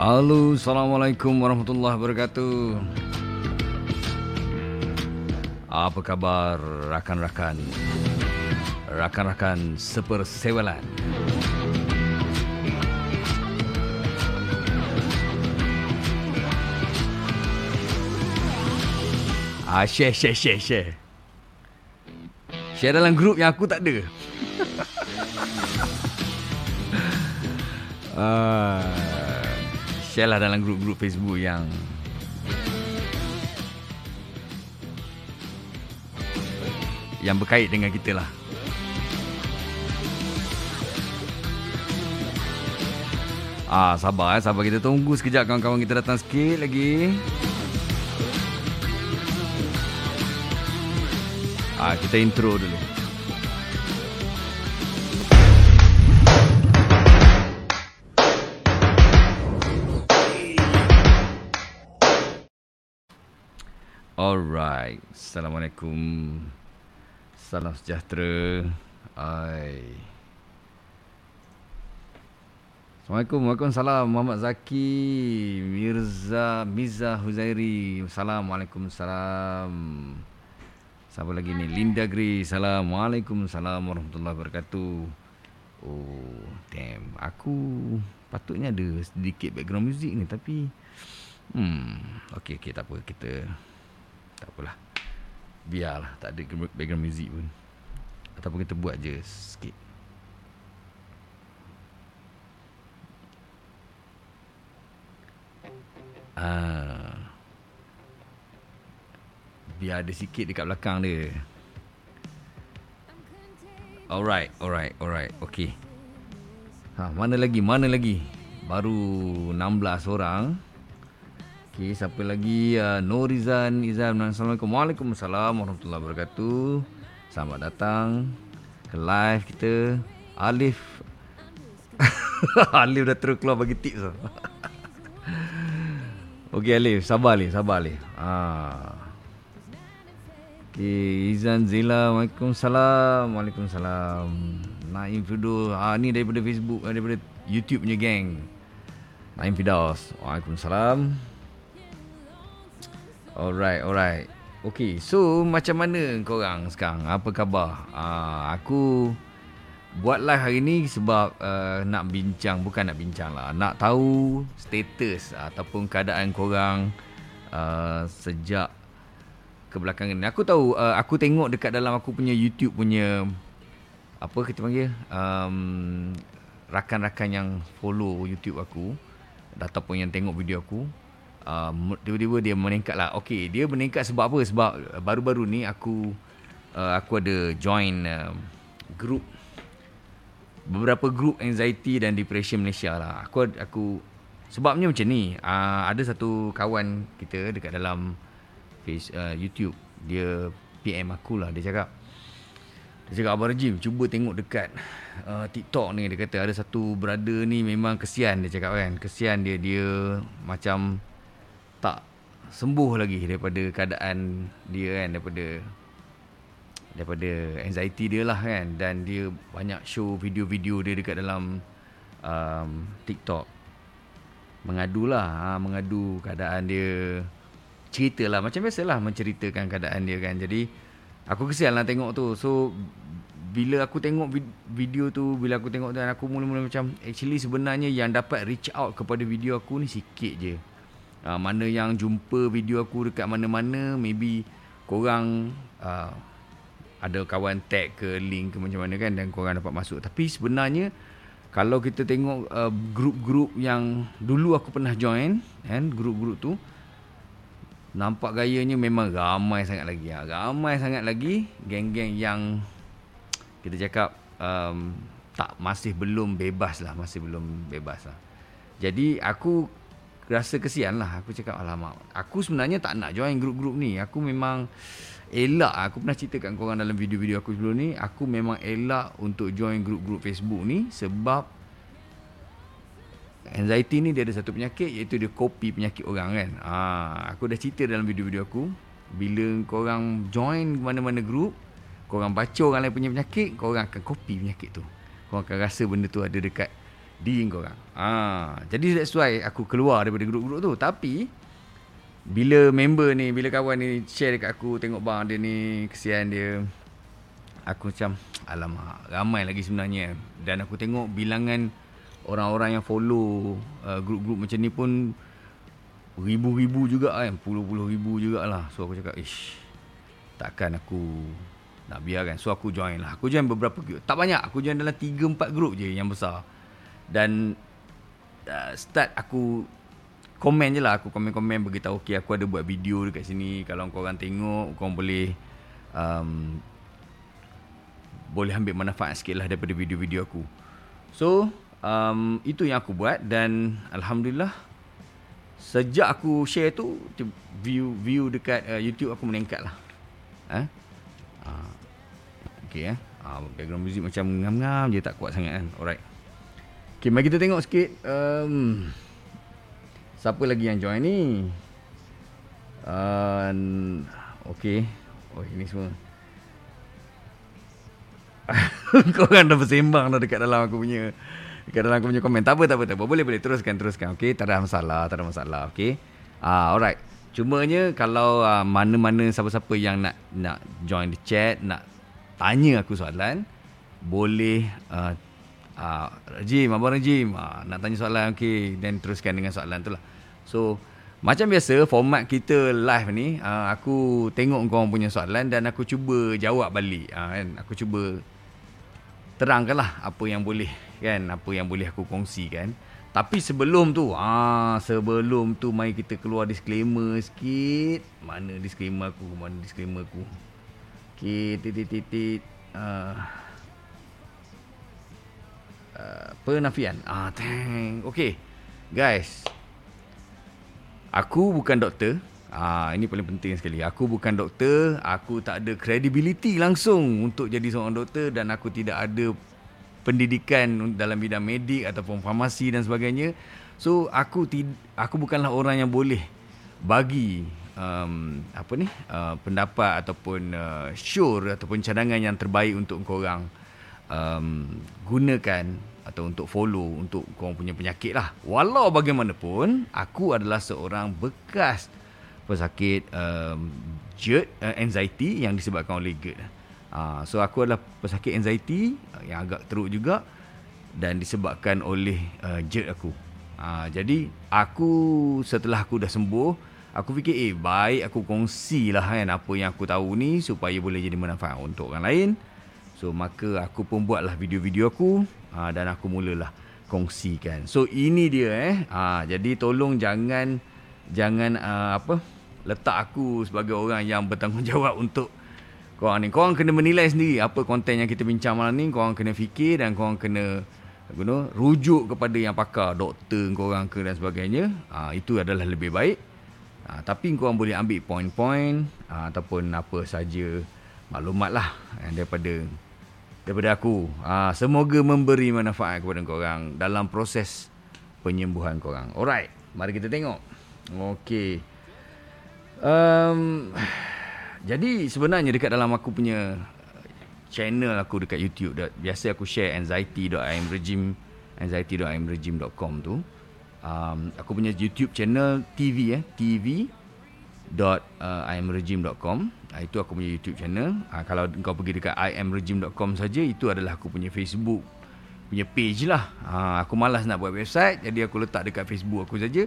Halo, Assalamualaikum warahmatullahi wabarakatuh. Apa khabar rakan-rakan? Rakan-rakan sepersewelan. Ah, share, share, share, share. Share dalam grup yang aku tak ada. Ah, share lah dalam grup-grup Facebook yang yang berkait dengan kita lah. Ah, sabar eh, sabar kita tunggu sekejap kawan-kawan kita datang sikit lagi. Ah, kita intro dulu. Alright. Assalamualaikum. Salam sejahtera. Ai. Assalamualaikum. Waalaikumsalam. Muhammad Zaki. Mirza. Miza Huzairi. Assalamualaikum. Salam. Siapa lagi ni? Linda Gray. Assalamualaikum. Salam warahmatullahi wabarakatuh. Oh, damn. Aku patutnya ada sedikit background music ni tapi hmm, okey okey tak apa kita tak apalah. Biarlah tak ada background music pun. Ataupun kita buat je sikit. Ah. Biar ada sikit dekat belakang dia. Alright, alright, alright. Okay. Ha, mana lagi? Mana lagi? Baru 16 orang. Okay, siapa lagi? Uh, Norizan Izan. Assalamualaikum. Waalaikumsalam warahmatullahi wabarakatuh. Selamat datang ke live kita. Alif. Alif dah terus keluar bagi tips. Okey Alif, sabar Alif, sabar Alif. Ah. Okey, Izan Zila, Waalaikumsalam. Waalaikumsalam. Naim Fido, ah ni daripada Facebook, daripada YouTube punya gang. Naim Fidaus. Waalaikumsalam. Alright, alright. Okay, so macam mana korang sekarang? Apa khabar? Uh, aku buat live hari ni sebab uh, nak bincang, bukan nak bincang lah. Nak tahu status ataupun keadaan korang uh, sejak kebelakangan ni. Aku tahu, uh, aku tengok dekat dalam aku punya YouTube punya, apa kita panggil, um, rakan-rakan yang follow YouTube aku, ataupun yang tengok video aku, uh, tiba-tiba dia meningkat lah. Okay, dia meningkat sebab apa? Sebab baru-baru ni aku uh, aku ada join uh, group beberapa group anxiety dan depression Malaysia lah. Aku aku sebabnya macam ni. Uh, ada satu kawan kita dekat dalam face uh, YouTube. Dia PM aku lah dia cakap. Dia cakap Abang Rajim cuba tengok dekat uh, TikTok ni dia kata ada satu brother ni memang kesian dia cakap kan. Kesian dia dia macam tak sembuh lagi daripada keadaan dia kan daripada daripada anxiety dia lah kan. Dan dia banyak show video-video dia dekat dalam um, TikTok. Mengadu lah ha, mengadu keadaan dia. Cerita lah macam biasalah menceritakan keadaan dia kan. Jadi aku kesian lah tengok tu. So bila aku tengok video tu bila aku tengok dan aku mula-mula macam actually sebenarnya yang dapat reach out kepada video aku ni sikit je uh, mana yang jumpa video aku dekat mana-mana maybe korang uh, ada kawan tag ke link ke macam mana kan dan korang dapat masuk tapi sebenarnya kalau kita tengok uh, grup-grup yang dulu aku pernah join kan grup-grup tu nampak gayanya memang ramai sangat lagi ha. ramai sangat lagi geng-geng yang kita cakap um, tak masih belum bebas lah masih belum bebas lah jadi aku rasa kesian lah. Aku cakap alamak aku sebenarnya tak nak join grup-grup ni. Aku memang elak. Aku pernah ceritakan korang dalam video-video aku sebelum ni aku memang elak untuk join grup-grup Facebook ni sebab anxiety ni dia ada satu penyakit iaitu dia copy penyakit orang kan? Ha, aku dah cerita dalam video-video aku bila korang join mana-mana grup korang baca orang lain punya penyakit korang akan copy penyakit tu. Korang akan rasa benda tu ada dekat diri korang. Ha, jadi that's why aku keluar daripada grup-grup tu. Tapi bila member ni, bila kawan ni share dekat aku tengok bang dia ni, kesian dia. Aku macam alamak, ramai lagi sebenarnya. Dan aku tengok bilangan orang-orang yang follow uh, grup-grup macam ni pun ribu-ribu juga kan, puluh-puluh ribu jugalah. So aku cakap, ish, takkan aku nak biarkan. So aku join lah. Aku join beberapa grup. Tak banyak. Aku join dalam 3-4 grup je yang besar. Dan uh, start aku komen je lah. Aku komen-komen beritahu. Okay aku ada buat video dekat sini. Kalau kau orang tengok. Kau boleh. Um, boleh ambil manfaat sikit lah daripada video-video aku. So. Um, itu yang aku buat. Dan Alhamdulillah. Sejak aku share tu. View view dekat uh, YouTube aku meningkat lah. Eh? Uh, Okay eh. Uh, background music macam ngam-ngam je tak kuat sangat kan. Alright. Okay, mari kita tengok sikit. Um, siapa lagi yang join ni? Uh, okay. Oh, ini semua. Kau kan dah bersembang dah dekat dalam aku punya dekat dalam aku punya komen. Tak apa, tak apa, tak apa. Boleh, boleh. Teruskan, teruskan. Okay, tak ada masalah. Tak ada masalah. Okay. Uh, alright. Cumanya kalau uh, mana-mana siapa-siapa yang nak nak join the chat, nak tanya aku soalan boleh uh, uh, Jim Abang Jim? Uh, nak tanya soalan okey. Dan teruskan dengan soalan tu lah. So macam biasa format kita live ni uh, aku tengok kau punya soalan dan aku cuba jawab balik. Uh, kan? Aku cuba terangkanlah apa yang boleh kan? Apa yang boleh aku kongsikan tapi sebelum tu ah sebelum tu mari kita keluar disclaimer sikit. Mana disclaimer aku? Mana disclaimer aku? Okey, titit titit. Uh, uh, penafian. Ah, thank. Okey. Guys. Aku bukan doktor. Ah, ini paling penting sekali. Aku bukan doktor, aku tak ada credibility langsung untuk jadi seorang doktor dan aku tidak ada pendidikan dalam bidang medik ataupun farmasi dan sebagainya. So, aku tid- aku bukanlah orang yang boleh bagi um, apa ni uh, pendapat ataupun uh, sure ataupun cadangan yang terbaik untuk korang um, gunakan atau untuk follow untuk korang punya penyakit lah. Walau bagaimanapun, aku adalah seorang bekas pesakit um, GERD, uh, anxiety yang disebabkan oleh GERD. Uh, so aku adalah pesakit anxiety uh, yang agak teruk juga dan disebabkan oleh uh, GERD aku. Uh, jadi aku setelah aku dah sembuh, Aku fikir eh baik aku kongsi lah kan apa yang aku tahu ni supaya boleh jadi manfaat untuk orang lain. So maka aku pun buatlah video-video aku ha, dan aku mulalah kongsikan. So ini dia eh. Ha, jadi tolong jangan jangan uh, apa letak aku sebagai orang yang bertanggungjawab untuk korang ni. Korang kena menilai sendiri apa konten yang kita bincang malam ni. Korang kena fikir dan korang kena you know, rujuk kepada yang pakar, doktor korang ke dan sebagainya. Ha, itu adalah lebih baik. Ha, tapi korang boleh ambil poin-poin ha, ataupun apa saja maklumat lah eh, daripada daripada aku. Ha, semoga memberi manfaat kepada korang dalam proses penyembuhan korang. Alright, mari kita tengok. Okey. Um, jadi sebenarnya dekat dalam aku punya channel aku dekat YouTube biasa aku share anxiety.imregime anxiety.imregime.com tu um, aku punya YouTube channel TV eh TV dot uh, imregime.com uh, itu aku punya YouTube channel. Uh, kalau kau pergi dekat imregime.com saja itu adalah aku punya Facebook punya page lah. Uh, aku malas nak buat website jadi aku letak dekat Facebook aku saja.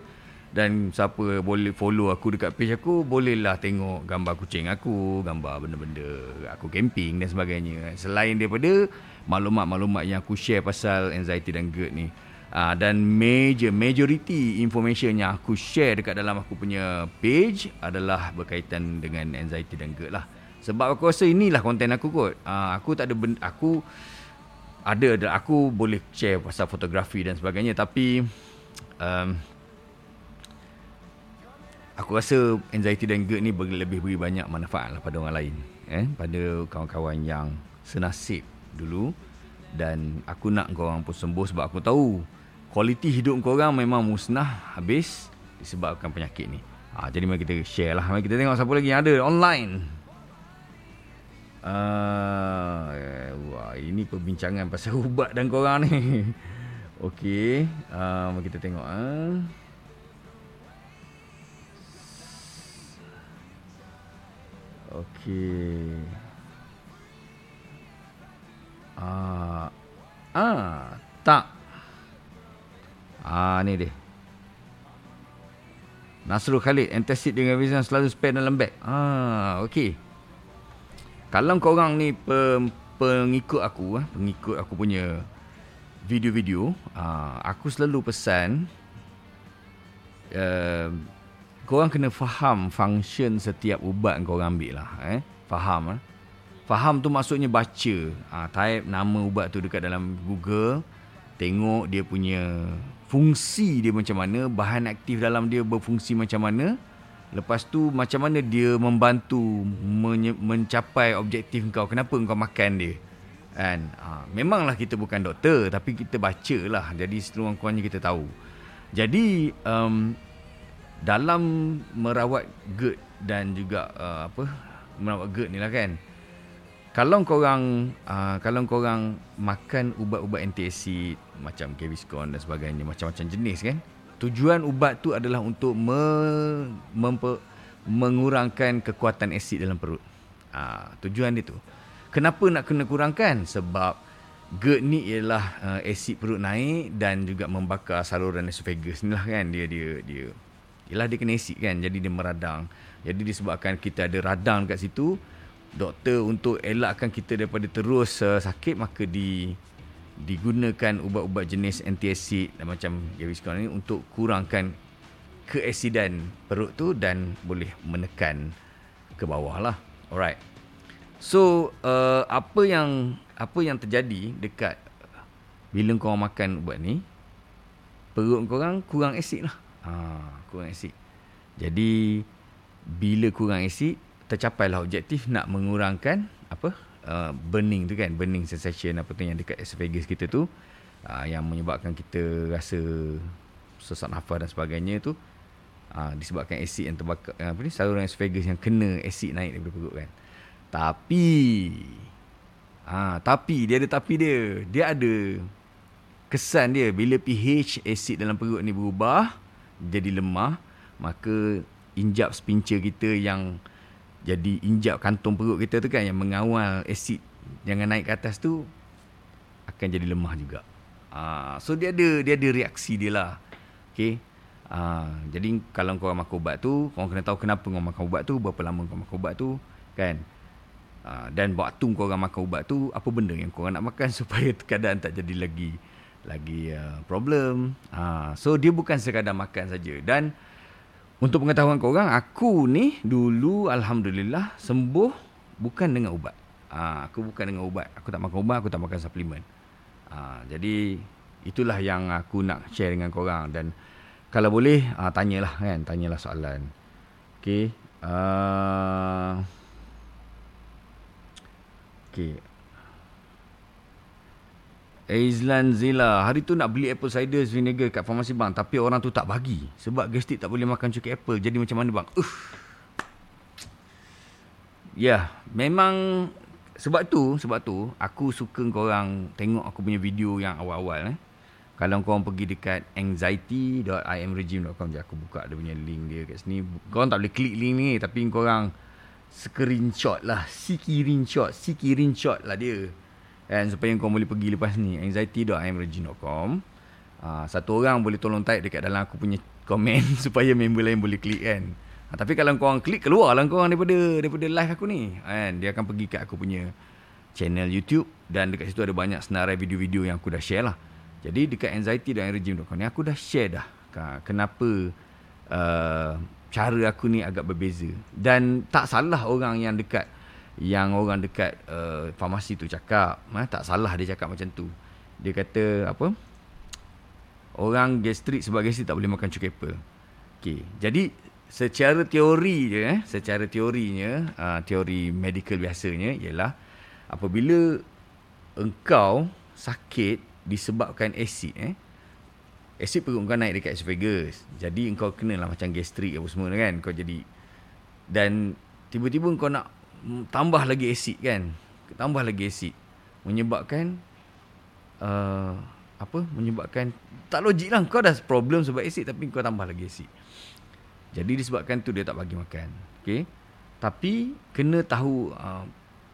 Dan siapa boleh follow aku dekat page aku bolehlah tengok gambar kucing aku gambar benda-benda aku camping dan sebagainya. Selain daripada maklumat-maklumat yang aku share pasal anxiety dan GERD ni Uh, dan major majority information yang aku share dekat dalam aku punya page adalah berkaitan dengan anxiety dan GERD lah. Sebab aku rasa inilah konten aku kot. Uh, aku tak ada benda, aku ada, ada aku boleh share pasal fotografi dan sebagainya tapi um, aku rasa anxiety dan GERD ni lebih beri banyak manfaat lah pada orang lain. Eh, pada kawan-kawan yang senasib dulu dan aku nak kau orang pun sembuh sebab aku tahu kualiti hidup korang memang musnah habis disebabkan penyakit ni. Ha, jadi mari kita share lah. Mari kita tengok siapa lagi yang ada online. Uh, wah, ini perbincangan pasal ubat dan korang ni. Okey, um, kita tengok ah. Okey. Ah. Ah, tak. Ah, ni dia. Nasrul Khalid, antacid dengan Rizan selalu spare dalam bag. Ah, okey. Kalau kau orang ni pengikut aku, eh, pengikut aku punya video-video, uh, aku selalu pesan uh, korang kena faham function setiap ubat yang korang ambil lah. Eh? Faham. Eh? Faham tu maksudnya baca. Uh, type nama ubat tu dekat dalam Google. Tengok dia punya fungsi dia macam mana. Bahan aktif dalam dia berfungsi macam mana. Lepas tu macam mana dia membantu menye- mencapai objektif kau. Kenapa kau makan dia. Kan? Ha, memanglah kita bukan doktor tapi kita baca lah. Jadi sekurang-kurangnya kita tahu. Jadi um, dalam merawat GERD dan juga uh, apa merawat GERD ni lah kan. Kalau kau orang uh, kalau kau orang makan ubat-ubat antiasid macam Gaviscon dan sebagainya macam-macam jenis kan. Tujuan ubat tu adalah untuk me, mempe, mengurangkan kekuatan asid dalam perut. Uh, tujuan dia tu. Kenapa nak kena kurangkan? Sebab GERD ni ialah uh, asid perut naik dan juga membakar saluran esophagus ni lah kan. Dia, dia, dia. Ialah dia kena asid kan. Jadi dia meradang. Jadi disebabkan kita ada radang kat situ. Doktor untuk elakkan kita daripada terus uh, sakit maka di digunakan ubat-ubat jenis antiasid dan macam Gaviscon ni untuk kurangkan keasidan perut tu dan boleh menekan ke bawah lah. Alright. So uh, apa yang apa yang terjadi dekat bila kau makan ubat ni perut kau orang kurang asid lah. Ha, kurang asid. Jadi bila kurang asid tercapailah objektif nak mengurangkan apa uh, burning tu kan burning sensation apa tu yang dekat esophagus kita tu uh, yang menyebabkan kita rasa sesak nafas dan sebagainya tu uh, disebabkan asid yang terbakar apa ni saluran esophagus yang kena asid naik daripada perut kan. Tapi ha, Tapi Dia ada tapi dia Dia ada Kesan dia Bila pH asid dalam perut ni berubah Jadi lemah Maka Injap spincher kita yang Jadi injap kantung perut kita tu kan Yang mengawal asid Jangan naik ke atas tu Akan jadi lemah juga. Ha, So dia ada Dia ada reaksi dia lah. Okay? Ha, Jadi kalau kau makan ubat tu Kau kena tahu kenapa kau makan ubat tu Berapa lama kau makan ubat tu Kan? Ah, dan waktu kau orang makan ubat tu apa benda yang kau orang nak makan supaya keadaan tak jadi lagi lagi uh, problem. Uh, so dia bukan sekadar makan saja. Dan untuk pengetahuan kau orang aku ni dulu alhamdulillah sembuh bukan dengan ubat. Uh, aku bukan dengan ubat. Aku tak makan ubat, aku tak makan suplemen. Uh, jadi itulah yang aku nak share dengan kau orang dan kalau boleh uh, tanyalah kan, tanyalah soalan. Okey. Uh, Okey. Aizlan Zila, hari tu nak beli apple cider vinegar kat farmasi bang tapi orang tu tak bagi sebab gastrik tak boleh makan cuka apple. Jadi macam mana bang? Uh. Ya, memang sebab tu, sebab tu aku suka kau orang tengok aku punya video yang awal-awal eh. Kalau kau orang pergi dekat anxiety.imregime.com je aku buka dia punya link dia kat sini. Kau orang tak boleh klik link ni tapi kau orang screenshot lah screenshot screenshot lah dia kan supaya kau boleh pergi lepas ni anxiety.imregine.com uh, satu orang boleh tolong type dekat dalam aku punya komen supaya member lain boleh klik kan. Uh, tapi kalau kau orang klik keluar lah kau orang daripada daripada live aku ni. Kan dia akan pergi kat aku punya channel YouTube dan dekat situ ada banyak senarai video-video yang aku dah share lah. Jadi dekat anxiety.imregime.com ni aku dah share dah kenapa uh, cara aku ni agak berbeza. Dan tak salah orang yang dekat yang orang dekat uh, farmasi tu cakap eh, tak salah dia cakap macam tu dia kata apa orang gastrik sebab gastrik tak boleh makan cuka apple okey jadi secara teori je eh secara teorinya uh, teori medical biasanya ialah apabila engkau sakit disebabkan asid eh asid perut kau naik dekat esophagus. Jadi kau kenalah macam gastrik apa semua kan. Kau jadi dan tiba-tiba kau nak tambah lagi asid kan. Tambah lagi asid menyebabkan uh, apa menyebabkan tak logik lah kau dah problem sebab asid tapi kau tambah lagi asid. Jadi disebabkan tu dia tak bagi makan. Okay. Tapi kena tahu uh,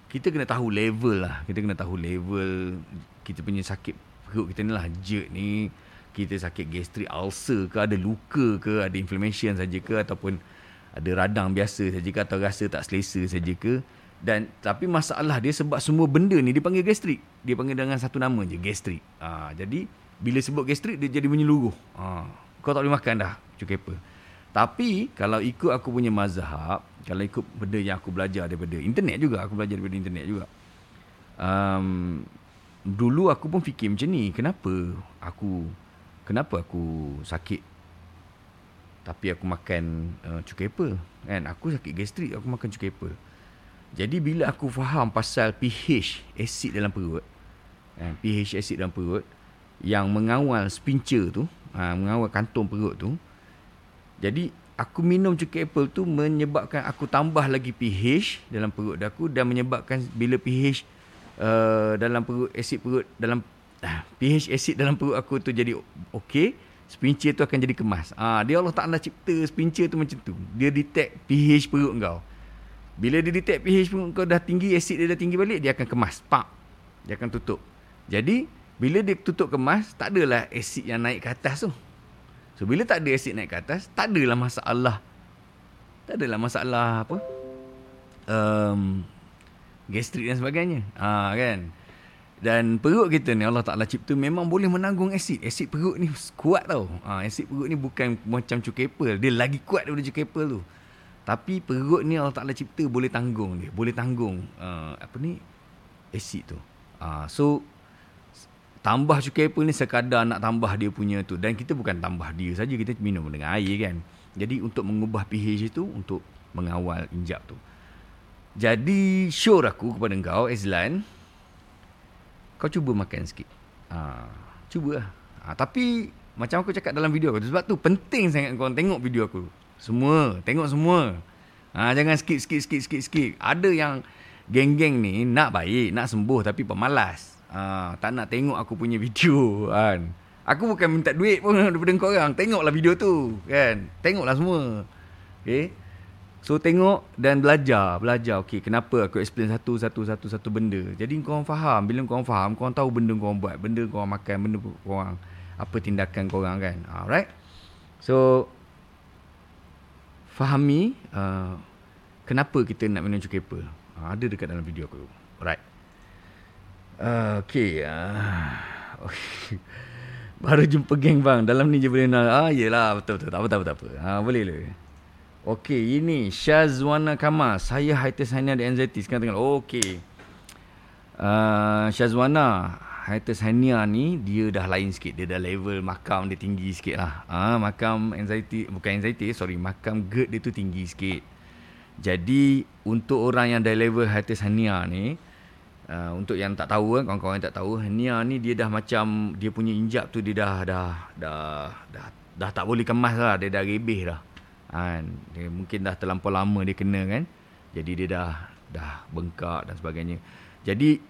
kita kena tahu level lah. Kita kena tahu level kita punya sakit perut kita ni lah jerk ni. Kita sakit gastrik ulcer ke ada luka ke ada inflammation saja ke ataupun ada radang biasa saja ke atau rasa tak selesa saja ke. Dan tapi masalah dia sebab semua benda ni dipanggil gastrik. Dia panggil dengan satu nama je gastrik. Ha, jadi bila sebut gastrik dia jadi menyeluruh. Ha, kau tak boleh makan dah cukai apa. Tapi kalau ikut aku punya mazhab, kalau ikut benda yang aku belajar daripada internet juga, aku belajar daripada internet juga. Um, dulu aku pun fikir macam ni, kenapa aku kenapa aku sakit tapi aku makan uh, cukai apa? Kan aku sakit gastrik, aku makan cukai apa? Jadi bila aku faham pasal pH asid dalam perut, kan, pH asid dalam perut yang mengawal sphincter tu, ha, mengawal kantung perut tu, jadi aku minum cukai apple tu menyebabkan aku tambah lagi pH dalam perut aku dan menyebabkan bila pH uh, dalam perut asid perut dalam uh, pH asid dalam perut aku tu jadi okey, sphincter tu akan jadi kemas. Uh, dia Allah Taala cipta sphincter tu macam tu. Dia detect pH perut kau. Bila dia detect pH perut kau dah tinggi, asid dia dah tinggi balik, dia akan kemas. Pak. Dia akan tutup. Jadi bila dia tutup kemas, tak adalah asid yang naik ke atas tu. So bila tak ada asid naik ke atas, tak adalah masalah. Tak adalah masalah apa? Um, gastrik dan sebagainya. Ha, kan? Dan perut kita ni Allah Ta'ala cipta memang boleh menanggung asid. Asid perut ni kuat tau. Ha, asid perut ni bukan macam apple. Dia lagi kuat daripada cukai apple tu. Tapi perut ni Allah Ta'ala cipta boleh tanggung dia. Boleh tanggung uh, apa ni? Asid tu. Ha, so tambah apple ni sekadar nak tambah dia punya tu dan kita bukan tambah dia saja kita minum dengan air kan jadi untuk mengubah pH itu untuk mengawal injap tu jadi sure aku kepada kau Azlan kau cuba makan sikit ha, cuba lah ha, tapi macam aku cakap dalam video aku sebab tu penting sangat kau tengok video aku semua tengok semua ha, jangan skip skip skip skip skip ada yang geng-geng ni nak baik nak sembuh tapi pemalas Ha, tak nak tengok aku punya video kan. Aku bukan minta duit pun daripada kau orang. Tengoklah video tu kan. Tengoklah semua. Okay. So tengok dan belajar, belajar. Okey, kenapa aku explain satu satu satu satu benda. Jadi kau orang faham, bila kau orang faham, kau orang tahu benda kau orang buat, benda kau orang makan, benda kau orang apa tindakan kau orang kan. Alright. So fahami uh, kenapa kita nak minum cukai apple. Uh, ada dekat dalam video aku. Alright. Uh, okay. Uh, okay. Baru jumpa geng bang. Dalam ni je boleh nak. Ah, yelah. Betul, betul. Tak apa, tak apa. Tak apa. Ha, boleh le. Okay, ini Syazwana Kamal. Saya hypersania dan anxiety. Sekarang tengok. Okay. Uh, Syazwana. Hypersania ni, dia dah lain sikit. Dia dah level makam dia tinggi sikit lah. Ah, makam anxiety. Bukan anxiety, sorry. Makam GERD dia tu tinggi sikit. Jadi, untuk orang yang dah level hypersania ni, Uh, untuk yang tak tahu kan kawan-kawan yang tak tahu Nia ni dia dah macam dia punya injap tu dia dah dah dah dah, dah tak boleh kemas lah dia dah rebeh dah kan dia mungkin dah terlampau lama dia kena kan jadi dia dah dah bengkak dan sebagainya jadi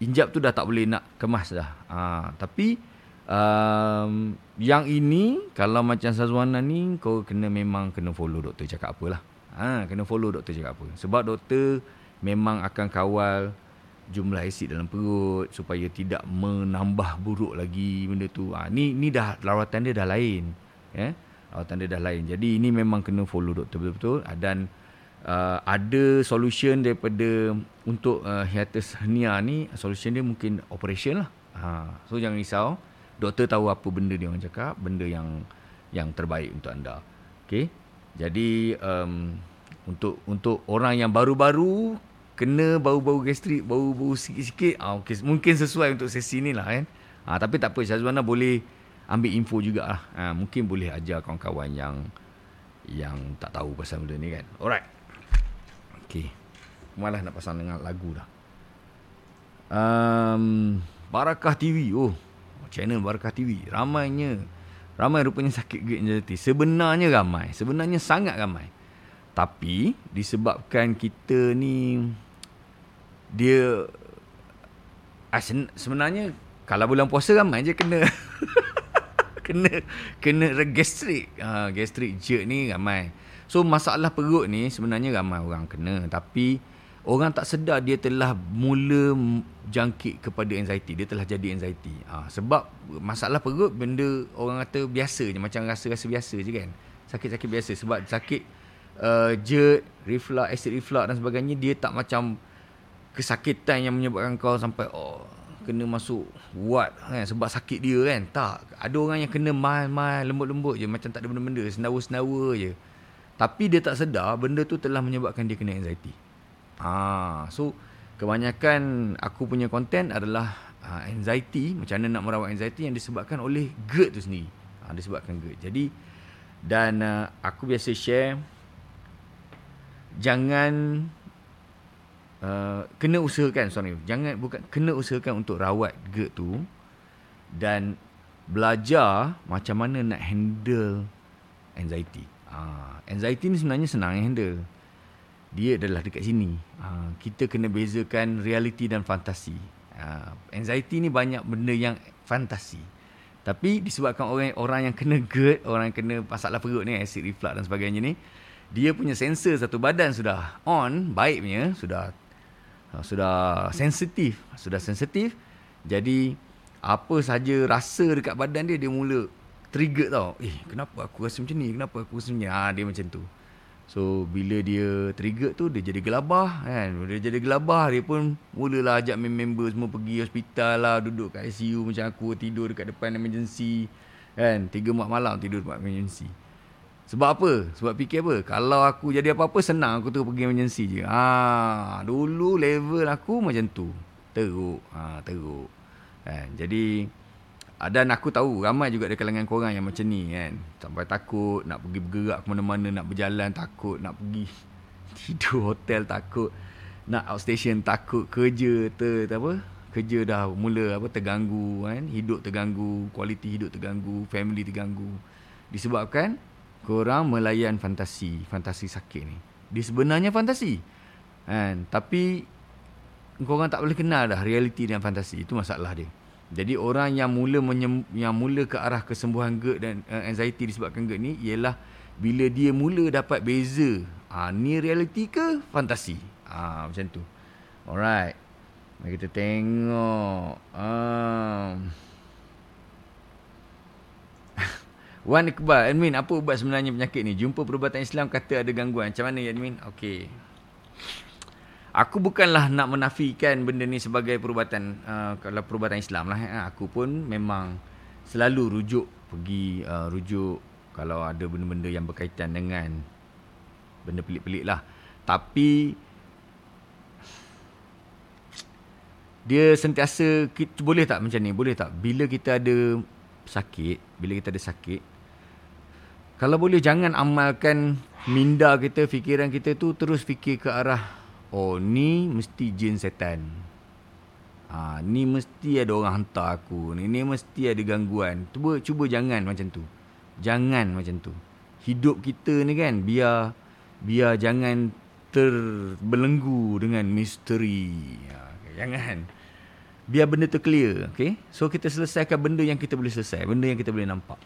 injap tu dah tak boleh nak kemas dah ha, tapi um, yang ini kalau macam Sazwana ni kau kena memang kena follow doktor cakap apalah ha, kena follow doktor cakap apa sebab doktor memang akan kawal jumlah asid dalam perut supaya tidak menambah buruk lagi benda tu. Ha, ni ni dah lawatan dia dah lain. Ya. Lawatan dia dah lain. Jadi ini memang kena follow doktor betul-betul dan uh, ada solution daripada untuk uh, hiatus hernia ni solution dia mungkin operation lah. Ha, so jangan risau. Doktor tahu apa benda dia orang cakap, benda yang yang terbaik untuk anda. Okey. Jadi um, untuk untuk orang yang baru-baru kena bau-bau gastrik, bau-bau sikit-sikit, ah, okay, mungkin sesuai untuk sesi ni lah kan. Ah, tapi tak apa, Syazwana boleh ambil info jugalah. Ah, mungkin boleh ajar kawan-kawan yang yang tak tahu pasal benda ni kan. Alright. Okay. Malah nak pasang dengan lagu dah. Um, Barakah TV. Oh, channel Barakah TV. Ramainya. Ramai rupanya sakit gerd anxiety. Sebenarnya ramai. Sebenarnya sangat ramai. Tapi disebabkan kita ni dia sebenarnya kalau bulan puasa ramai je kena. kena kena gastrik. Ha, gastrik jerk ni ramai. So masalah perut ni sebenarnya ramai orang kena tapi orang tak sedar dia telah mula jangkit kepada anxiety. Dia telah jadi anxiety. Ha, sebab masalah perut benda orang kata biasa je. Macam rasa-rasa biasa je kan. Sakit-sakit biasa. Sebab sakit uh, jet, reflux, acid reflux dan sebagainya. Dia tak macam kesakitan yang menyebabkan kau sampai oh kena masuk ward kan? Sebab sakit dia kan? Tak. Ada orang yang kena mal-mal lembut-lembut je. Macam tak ada benda-benda. Senawa-senawa je. Tapi dia tak sedar benda tu telah menyebabkan dia kena anxiety. Ha so kebanyakan aku punya konten adalah uh, anxiety. Macam mana nak merawat anxiety yang disebabkan oleh GERD tu sendiri. Ha, disebabkan GERD. Jadi dan uh, aku biasa share jangan Uh, kena usahakan sorry jangan bukan kena usahakan untuk rawat GERD tu dan belajar macam mana nak handle anxiety. uh, anxiety ni sebenarnya senang handle. Dia adalah dekat sini. uh, kita kena bezakan realiti dan fantasi. uh, anxiety ni banyak benda yang fantasi. Tapi disebabkan orang orang yang kena GERD, orang yang kena masalah perut ni, acid reflux dan sebagainya ni, dia punya sensor satu badan sudah on, baiknya sudah Ha, sudah sensitif. Sudah sensitif. Jadi apa saja rasa dekat badan dia dia mula trigger tau. Eh kenapa aku rasa macam ni? Kenapa aku rasa macam ni? Ha, dia macam tu. So bila dia trigger tu dia jadi gelabah kan? Dia jadi gelabah dia pun mulalah ajak member semua pergi hospital lah duduk kat ICU macam aku tidur dekat depan emergency kan? Tiga malam tidur dekat emergency sebab apa? Sebab fikir apa? Kalau aku jadi apa-apa senang aku tu pergi emergency je. Ha, dulu level aku macam tu. Teruk. Ha, teruk. Kan? Jadi dan aku tahu ramai juga di kalangan korang yang macam ni kan. Sampai takut nak pergi bergerak ke mana-mana, nak berjalan takut, nak pergi tidur hotel takut, nak outstation takut, kerja ter, ter apa? Kerja dah mula apa terganggu kan, hidup terganggu, kualiti hidup terganggu, family terganggu. Disebabkan korang melayan fantasi, fantasi sakit ni. Dia sebenarnya fantasi. Kan? Tapi korang tak boleh kenal dah realiti dan fantasi. Itu masalah dia. Jadi orang yang mula menyem, yang mula ke arah kesembuhan GERD dan uh, anxiety disebabkan GERD ni ialah bila dia mula dapat beza. Ha, ni realiti ke fantasi? Ha, macam tu. Alright. Mari kita tengok. Um, Wan Iqbal, admin, apa ubat sebenarnya penyakit ni? Jumpa perubatan Islam kata ada gangguan. Macam mana, admin? Okey. Aku bukanlah nak menafikan benda ni sebagai perubatan uh, kalau perubatan Islam lah. Eh. Aku pun memang selalu rujuk pergi uh, rujuk kalau ada benda-benda yang berkaitan dengan benda pelik-pelik lah. Tapi dia sentiasa boleh tak macam ni? Boleh tak? Bila kita ada sakit, bila kita ada sakit, kalau boleh jangan amalkan minda kita, fikiran kita tu terus fikir ke arah oh ni mesti jin setan. Ha, ni mesti ada orang hantar aku. Ni, ni mesti ada gangguan. Cuba cuba jangan macam tu. Jangan macam tu. Hidup kita ni kan biar biar jangan terbelenggu dengan misteri. Ha, jangan. Biar benda tu clear. Okay? So kita selesaikan benda yang kita boleh selesai. Benda yang kita boleh nampak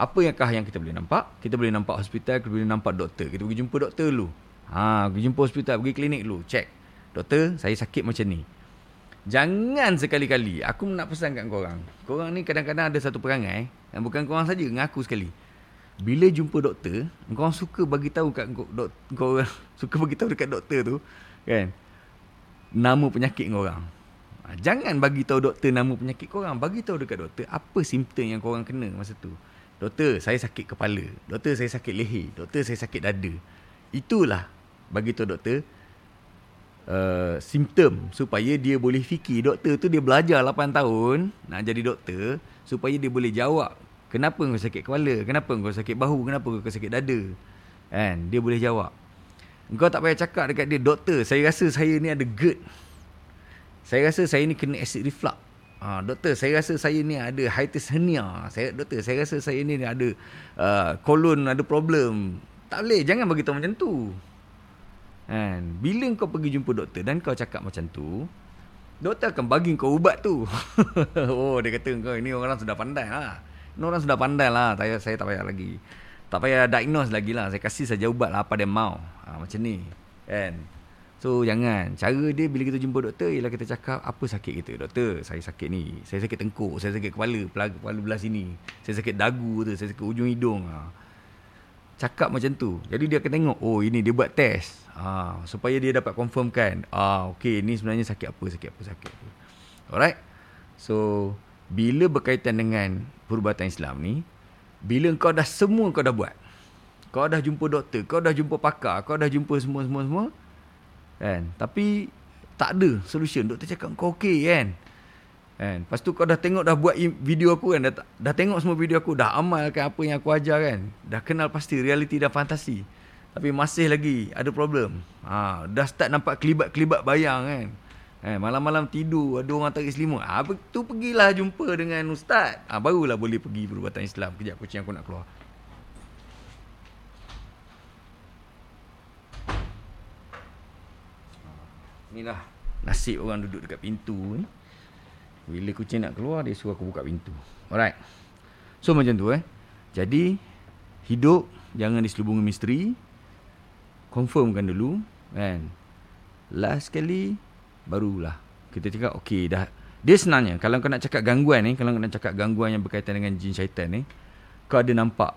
apa yang kah yang kita boleh nampak? Kita boleh nampak hospital, kita boleh nampak doktor. Kita pergi jumpa doktor dulu. Ha, pergi jumpa hospital, pergi klinik dulu. Check. Doktor, saya sakit macam ni. Jangan sekali-kali. Aku nak pesan kat korang. Korang ni kadang-kadang ada satu perangai. Yang bukan korang saja, ngaku sekali. Bila jumpa doktor, korang suka bagi tahu kat doktor, korang suka bagi tahu dekat doktor tu, kan? Nama penyakit korang. Ha, jangan bagi tahu doktor nama penyakit korang. Bagi tahu dekat doktor apa simptom yang korang kena masa tu. Doktor, saya sakit kepala. Doktor, saya sakit leher. Doktor, saya sakit dada. Itulah bagi tu doktor uh, simptom supaya dia boleh fikir. Doktor tu dia belajar 8 tahun nak jadi doktor supaya dia boleh jawab. Kenapa kau sakit kepala? Kenapa kau sakit bahu? Kenapa kau sakit dada? Kan? Dia boleh jawab. Kau tak payah cakap dekat dia, doktor, saya rasa saya ni ada GERD. Saya rasa saya ni kena acid reflux. Ha, doktor, saya rasa saya ni ada hiatus hernia. Saya doktor, saya rasa saya ni ada uh, kolon ada problem. Tak boleh, jangan bagi tahu macam tu. Kan? Bila kau pergi jumpa doktor dan kau cakap macam tu, Doktor akan bagi kau ubat tu. oh, dia kata kau ini orang sudah pandai lah. Ini orang sudah pandai lah. Saya, saya tak payah lagi. Tak payah diagnose lagi lah. Saya kasih saja ubat lah apa dia mau. Ha, macam ni. Kan? So, jangan. Cara dia bila kita jumpa doktor ialah kita cakap apa sakit kita. Doktor, saya sakit ni. Saya sakit tengkuk. Saya sakit kepala. Kepala, kepala belah sini. Saya sakit dagu tu. Saya sakit ujung hidung. Ha. Cakap macam tu. Jadi dia akan tengok. Oh, ini dia buat test. Ha, supaya dia dapat confirmkan. Ah, okay, ni sebenarnya sakit apa, sakit apa, sakit apa. Alright. So, bila berkaitan dengan perubatan Islam ni, bila kau dah semua kau dah buat. Kau dah jumpa doktor, kau dah jumpa pakar, kau dah jumpa semua semua semua. Kan? Tapi tak ada solution. Doktor cakap kau okey kan? Kan? Lepas tu kau dah tengok dah buat video aku kan, dah, dah tengok semua video aku, dah amalkan apa yang aku ajar kan. Dah kenal pasti realiti dan fantasi. Tapi masih lagi ada problem. Ha, dah start nampak kelibat-kelibat bayang kan. Eh, malam-malam tidur ada orang tarik selimut. Ah ha, tu pergilah jumpa dengan ustaz. Ah ha, barulah boleh pergi perubatan Islam. Kejap kucing aku nak keluar. Inilah nasib orang duduk dekat pintu ni. Bila kucing nak keluar dia suruh aku buka pintu. Alright. So macam tu eh. Jadi hidup jangan diselubungi misteri confirmkan dulu kan last kali barulah kita cakap okey dah dia sebenarnya kalau kau nak cakap gangguan ni kalau kau nak cakap gangguan yang berkaitan dengan jin syaitan ni kau ada nampak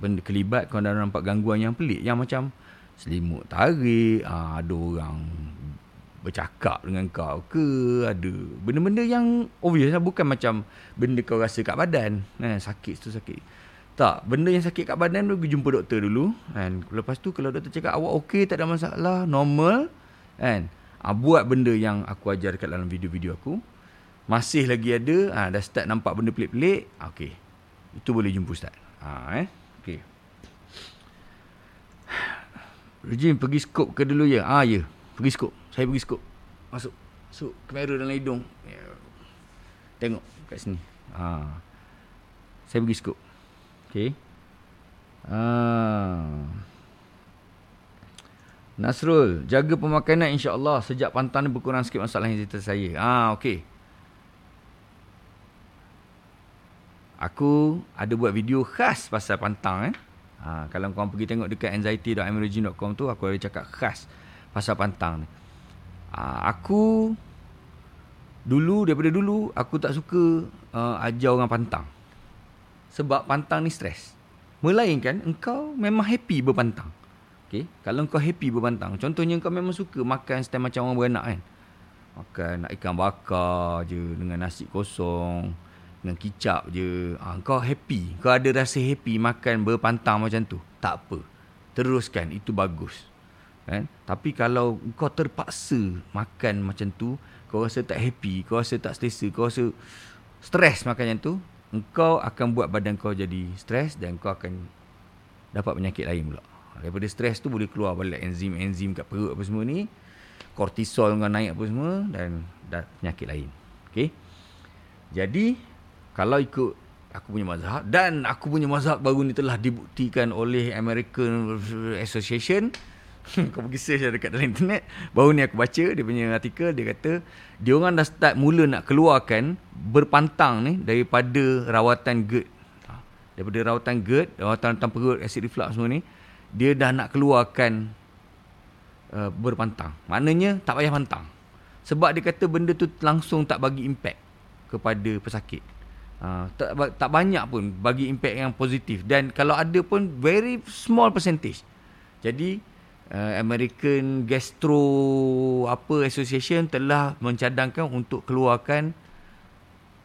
benda kelibat kau ada nampak gangguan yang pelik yang macam selimut tarik ah, ada orang bercakap dengan kau ke ada benda-benda yang obvious lah bukan macam benda kau rasa kat badan eh, sakit tu sakit tak, benda yang sakit kat badan tu jumpa doktor dulu kan. Lepas tu kalau doktor cakap awak okey tak ada masalah, normal kan. Ha, buat benda yang aku ajar dekat dalam video-video aku. Masih lagi ada, ha, dah start nampak benda pelik-pelik, ha, okey. Itu boleh jumpa ustaz. Ha, eh. Okey. Rejim pergi skop ke dulu ya? Ah ya, pergi skop. Saya pergi skop. Masuk. Masuk kamera dalam hidung. Ya. Tengok kat sini. Ha. Saya pergi skop. Okey. Ah. Nasrul, jaga pemakanan insya-Allah sejak pantang ni berkurang sikit masalah yang cerita saya. Ah, okey. Aku ada buat video khas pasal pantang eh. Ha, kalau kau pergi tengok dekat anxiety.amirojin.com tu aku ada cakap khas pasal pantang ni. Ha, aku dulu daripada dulu aku tak suka uh, ajar orang pantang sebab pantang ni stres. Melainkan engkau memang happy berpantang. Okay? Kalau engkau happy berpantang, contohnya engkau memang suka makan setiap macam orang beranak kan. Makan nak ikan bakar je dengan nasi kosong, dengan kicap je. Ha, engkau happy. Kau ada rasa happy makan berpantang macam tu. Tak apa. Teruskan. Itu bagus. Kan? Tapi kalau kau terpaksa makan macam tu, kau rasa tak happy, kau rasa tak selesa, kau rasa stres makan macam tu, engkau akan buat badan kau jadi stres dan kau akan dapat penyakit lain pula. Daripada stres tu boleh keluar balik enzim-enzim kat perut apa semua ni. Kortisol kau naik apa semua dan penyakit lain. Okay. Jadi, kalau ikut aku punya mazhab dan aku punya mazhab baru ni telah dibuktikan oleh American Association kau pergi search dekat dalam internet baru ni aku baca dia punya artikel dia kata dia orang dah start mula nak keluarkan berpantang ni daripada rawatan GERD. Ha, daripada rawatan GERD rawatan tanpa perut acid reflux semua ni dia dah nak keluarkan uh, berpantang. Maknanya tak payah pantang. Sebab dia kata benda tu langsung tak bagi impact kepada pesakit. Uh, tak, tak banyak pun bagi impact yang positif. Dan kalau ada pun very small percentage. Jadi uh, American Gastro apa Association telah mencadangkan untuk keluarkan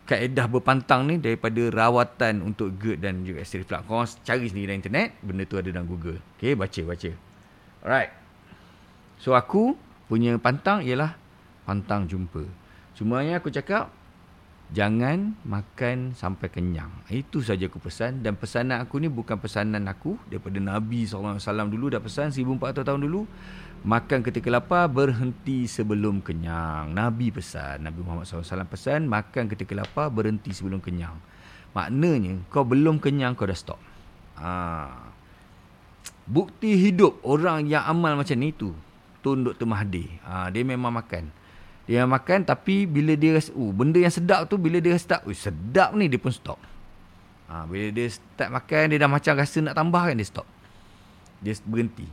kaedah berpantang ni daripada rawatan untuk GERD dan juga acid reflux. Kau cari sendiri dalam internet, benda tu ada dalam Google. Okay, baca, baca. Alright. So, aku punya pantang ialah pantang jumpa. Cuma yang aku cakap, Jangan makan sampai kenyang. Itu saja aku pesan. Dan pesanan aku ni bukan pesanan aku. Daripada Nabi SAW dulu dah pesan 1400 tahun dulu. Makan ketika lapar, berhenti sebelum kenyang. Nabi pesan. Nabi Muhammad SAW pesan, makan ketika lapar, berhenti sebelum kenyang. Maknanya, kau belum kenyang, kau dah stop. Ha. Bukti hidup orang yang amal macam ni tu. Tun Dr. Mahdi. Ha, dia memang makan. Dia makan tapi bila dia rasa, uh, benda yang sedap tu bila dia start, uh, sedap ni dia pun stop. Ha, bila dia start makan, dia dah macam rasa nak tambah kan, dia stop. Dia berhenti.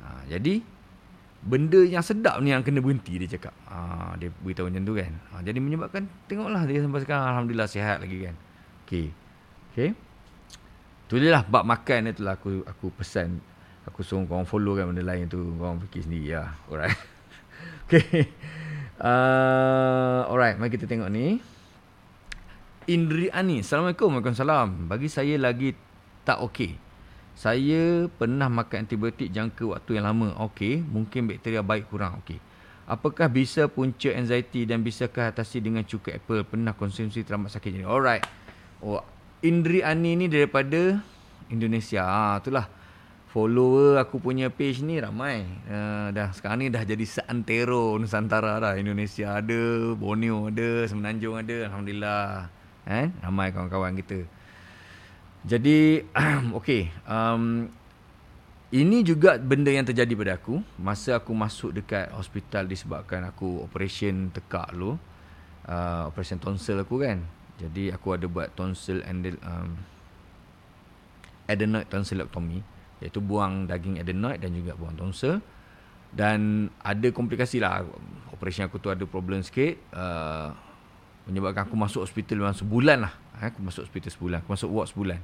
Ha, jadi, benda yang sedap ni yang kena berhenti, dia cakap. Ha, dia beritahu macam tu kan. Ha, jadi menyebabkan, tengoklah dia sampai sekarang, Alhamdulillah sihat lagi kan. Okay. Okay. Itulah bab makan ni itulah aku aku pesan aku suruh kau follow kan benda lain tu kau fikir sendiri ya. Alright. okay. Uh, alright, mari kita tengok ni. Indri Ani. Assalamualaikum. Waalaikumsalam. Bagi saya lagi tak okey. Saya pernah makan antibiotik jangka waktu yang lama. Okey. Mungkin bakteria baik kurang. Okey. Apakah bisa punca anxiety dan bisakah atasi dengan cuka apple? Pernah konsumsi teramat sakit jadi. Alright. Oh, Indri Ani ni daripada Indonesia. Ah, itulah. Follower aku punya page ni ramai. Uh, dah sekarang ni dah jadi seantero Nusantara dah. Indonesia ada, Borneo ada, Semenanjung ada. Alhamdulillah. Eh? Ramai kawan-kawan kita. Jadi, okey. Um, ini juga benda yang terjadi pada aku. Masa aku masuk dekat hospital disebabkan aku operation tekak dulu. Uh, operation tonsil aku kan. Jadi aku ada buat tonsil and um, adenoid tonsillectomy iaitu buang daging adenoid dan juga buang tonsil dan ada komplikasi lah. Operation aku tu ada problem sikit. Uh, menyebabkan aku masuk hospital dalam sebulan lah. Eh, aku masuk hospital sebulan. Aku masuk ward sebulan.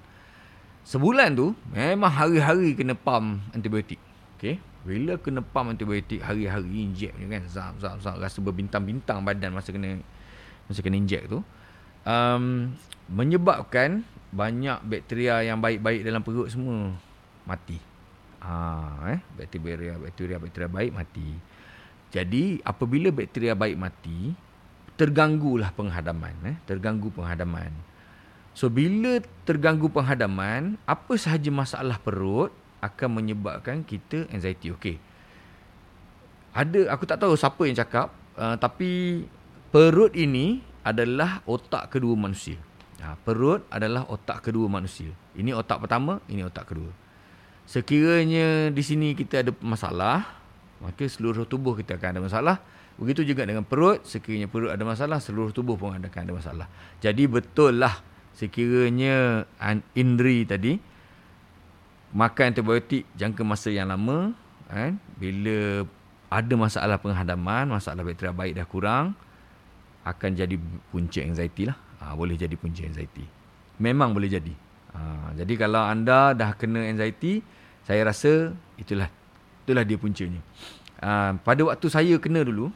Sebulan tu memang hari-hari kena pump antibiotik. Okay? bila kena pump antibiotik hari-hari inject kan zam, zam, zam, rasa berbintang-bintang badan masa kena masa kena inject tu. Um, menyebabkan banyak bakteria yang baik-baik dalam perut semua mati. Ha, eh, bakteria, bakteria, bakteria baik mati. Jadi apabila bakteria baik mati, terganggulah penghadaman. Eh, terganggu penghadaman. So bila terganggu penghadaman, apa sahaja masalah perut akan menyebabkan kita anxiety. Okey. Ada aku tak tahu siapa yang cakap, uh, tapi perut ini adalah otak kedua manusia. Ha, perut adalah otak kedua manusia. Ini otak pertama, ini otak kedua. Sekiranya di sini kita ada masalah, maka seluruh tubuh kita akan ada masalah. Begitu juga dengan perut, sekiranya perut ada masalah, seluruh tubuh pun akan ada masalah. Jadi betul lah sekiranya Indri tadi makan antibiotik jangka masa yang lama, kan? bila ada masalah penghadaman, masalah bakteria baik dah kurang, akan jadi punca anxiety lah. Ha, boleh jadi punca anxiety. Memang boleh jadi. Ha, jadi kalau anda dah kena anxiety, saya rasa itulah itulah dia puncanya. Ha, pada waktu saya kena dulu,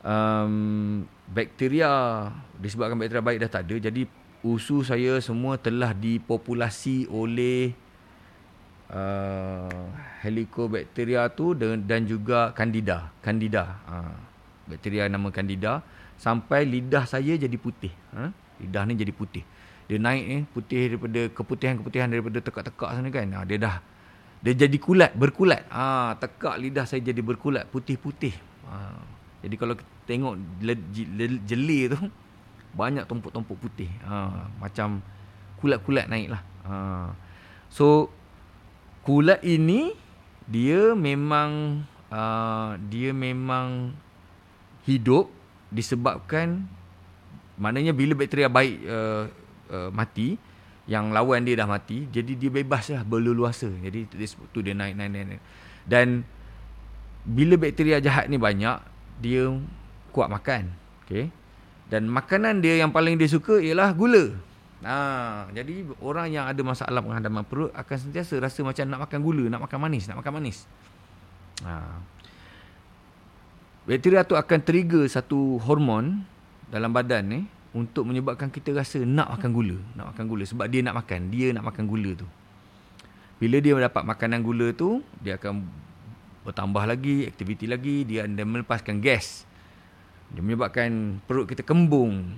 um, bakteria disebabkan bakteria baik dah tak ada. Jadi usus saya semua telah dipopulasi oleh uh, helicobacteria tu dan, dan juga candida. Candida. Ha, bakteria nama candida sampai lidah saya jadi putih. Ha? Lidah ni jadi putih. Dia naik ni putih daripada keputihan-keputihan daripada tekak-tekak sana kan. Ha, dia dah dia jadi kulat, berkulat. Ha, tekak lidah saya jadi berkulat, putih-putih. Ha, jadi kalau tengok jeli tu banyak tumpuk-tumpuk putih. Ha, macam kulat-kulat naik lah. Ha. So kulat ini dia memang uh, dia memang hidup disebabkan maknanya bila bakteria baik uh, uh, mati yang lawan dia dah mati jadi dia bebas lah berleluasa. Jadi tu dia naik naik naik, naik. dan bila bakteria jahat ni banyak dia kuat makan. Okey? Dan makanan dia yang paling dia suka ialah gula. Ha jadi orang yang ada masalah penghadapan perut akan sentiasa rasa macam nak makan gula nak makan manis nak makan manis. Ha. Bakteria tu akan trigger satu hormon dalam badan ni untuk menyebabkan kita rasa nak makan gula, nak makan gula sebab dia nak makan, dia nak makan gula tu. Bila dia mendapat makanan gula tu, dia akan bertambah lagi, aktiviti lagi, dia akan melepaskan gas. Dia menyebabkan perut kita kembung,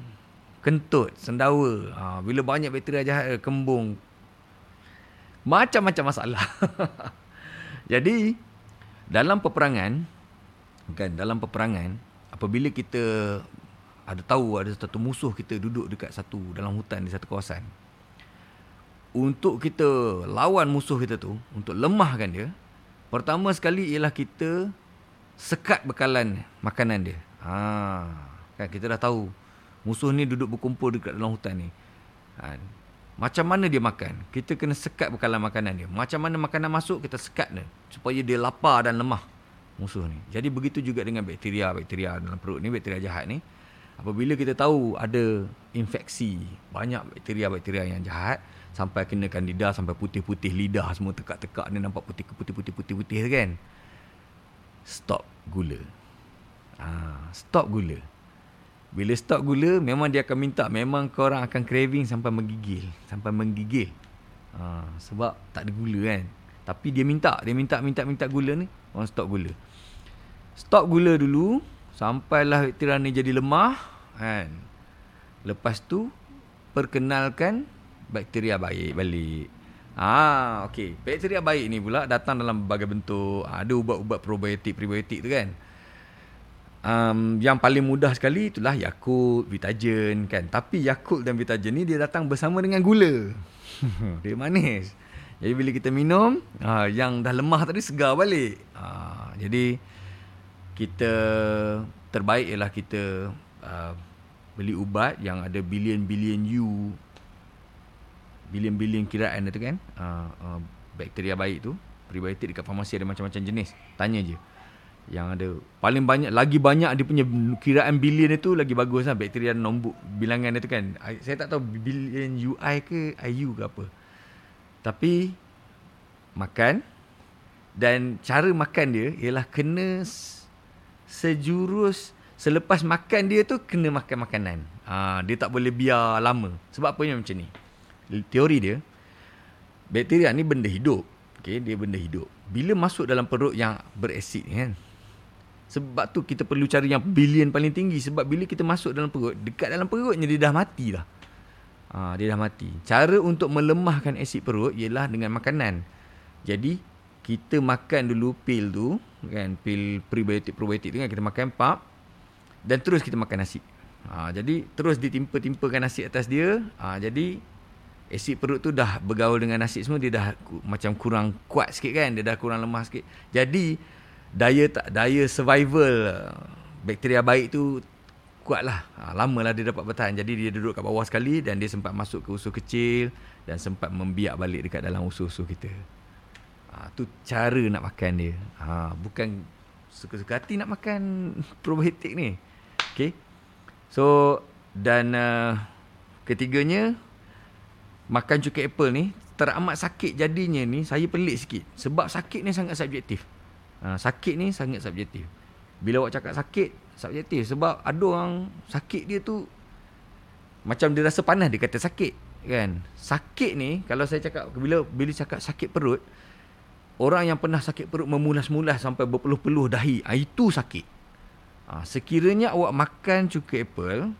kentut, sendawa. Ha, bila banyak bakteria jahat kembung, macam-macam masalah. Jadi, dalam peperangan, kan dalam peperangan apabila kita ada tahu ada satu musuh kita duduk dekat satu dalam hutan di satu kawasan untuk kita lawan musuh kita tu untuk lemahkan dia pertama sekali ialah kita sekat bekalan makanan dia Ha, kan kita dah tahu musuh ni duduk berkumpul dekat dalam hutan ni. Ha, macam mana dia makan? Kita kena sekat bekalan makanan dia. Macam mana makanan masuk, kita sekat dia. Supaya dia lapar dan lemah musuh ni. Jadi begitu juga dengan bakteria-bakteria dalam perut ni, bakteria jahat ni. Apabila kita tahu ada infeksi, banyak bakteria-bakteria yang jahat, sampai kena kandida, sampai putih-putih lidah semua tekak-tekak ni nampak putih-putih-putih-putih kan. Stop gula. Ha, stop gula. Bila stop gula, memang dia akan minta. Memang korang akan craving sampai menggigil. Sampai menggigil. Ha, sebab tak ada gula kan. Tapi dia minta. Dia minta, minta, minta gula ni. Orang stop gula. Stop gula dulu. Sampailah bakteria ni jadi lemah. Kan. Lepas tu, perkenalkan bakteria baik balik. Ah, okey. Bakteria baik ni pula datang dalam berbagai bentuk. Ada ubat-ubat probiotik, prebiotik tu kan um, yang paling mudah sekali itulah Yakult, Vitagen kan. Tapi Yakult dan Vitagen ni dia datang bersama dengan gula. dia manis. Jadi bila kita minum, uh, yang dah lemah tadi segar balik. Uh, jadi kita terbaik ialah kita uh, beli ubat yang ada bilion-bilion U bilion-bilion kiraan tu kan. Uh, uh, bakteria baik tu. Prebiotik dekat farmasi ada macam-macam jenis. Tanya je yang ada paling banyak lagi banyak dia punya kiraan bilion itu lagi bagus lah bakteria nombor bilangan itu kan saya tak tahu bilion UI ke IU ke apa tapi makan dan cara makan dia ialah kena sejurus selepas makan dia tu kena makan makanan ha, dia tak boleh biar lama sebab apa macam ni teori dia bakteria ni benda hidup okay, dia benda hidup bila masuk dalam perut yang berasid kan sebab tu kita perlu cari yang bilion paling tinggi. Sebab bila kita masuk dalam perut, dekat dalam perutnya dia dah mati dah. Ha, dia dah mati. Cara untuk melemahkan asid perut ialah dengan makanan. Jadi, kita makan dulu pil tu. kan Pil prebiotik, probiotik tu kan. Kita makan pap. Dan terus kita makan nasi. Ha, jadi, terus ditimpa-timpakan nasi atas dia. Ha, jadi, asid perut tu dah bergaul dengan nasi semua. Dia dah macam kurang kuat sikit kan. Dia dah kurang lemah sikit. Jadi, daya tak daya survival bakteria baik tu kuatlah. Ha, lamalah dia dapat bertahan. Jadi dia duduk kat bawah sekali dan dia sempat masuk ke usus kecil dan sempat membiak balik dekat dalam usus-usus kita. Ha, tu cara nak makan dia. Ha, bukan suka-suka hati nak makan probiotik ni. Okay. So dan uh, ketiganya makan cuka apple ni teramat sakit jadinya ni saya pelik sikit sebab sakit ni sangat subjektif. Ha, sakit ni sangat subjektif. Bila awak cakap sakit, subjektif. Sebab ada orang sakit dia tu macam dia rasa panas dia kata sakit. Kan? Sakit ni, kalau saya cakap, bila bila cakap sakit perut, orang yang pernah sakit perut memulas-mulas sampai berpeluh-peluh dahi, ha, itu sakit. Ha, sekiranya awak makan cuka apple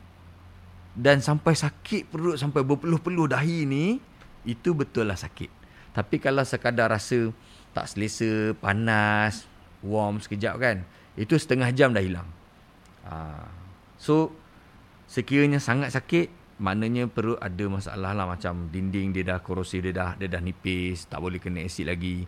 dan sampai sakit perut sampai berpeluh-peluh dahi ni, itu betul lah sakit. Tapi kalau sekadar rasa tak selesa, panas, warm sekejap kan. Itu setengah jam dah hilang. Ha. So, sekiranya sangat sakit, maknanya perut ada masalah lah. Macam dinding dia dah korosif, dia dah, dia dah nipis, tak boleh kena asid lagi.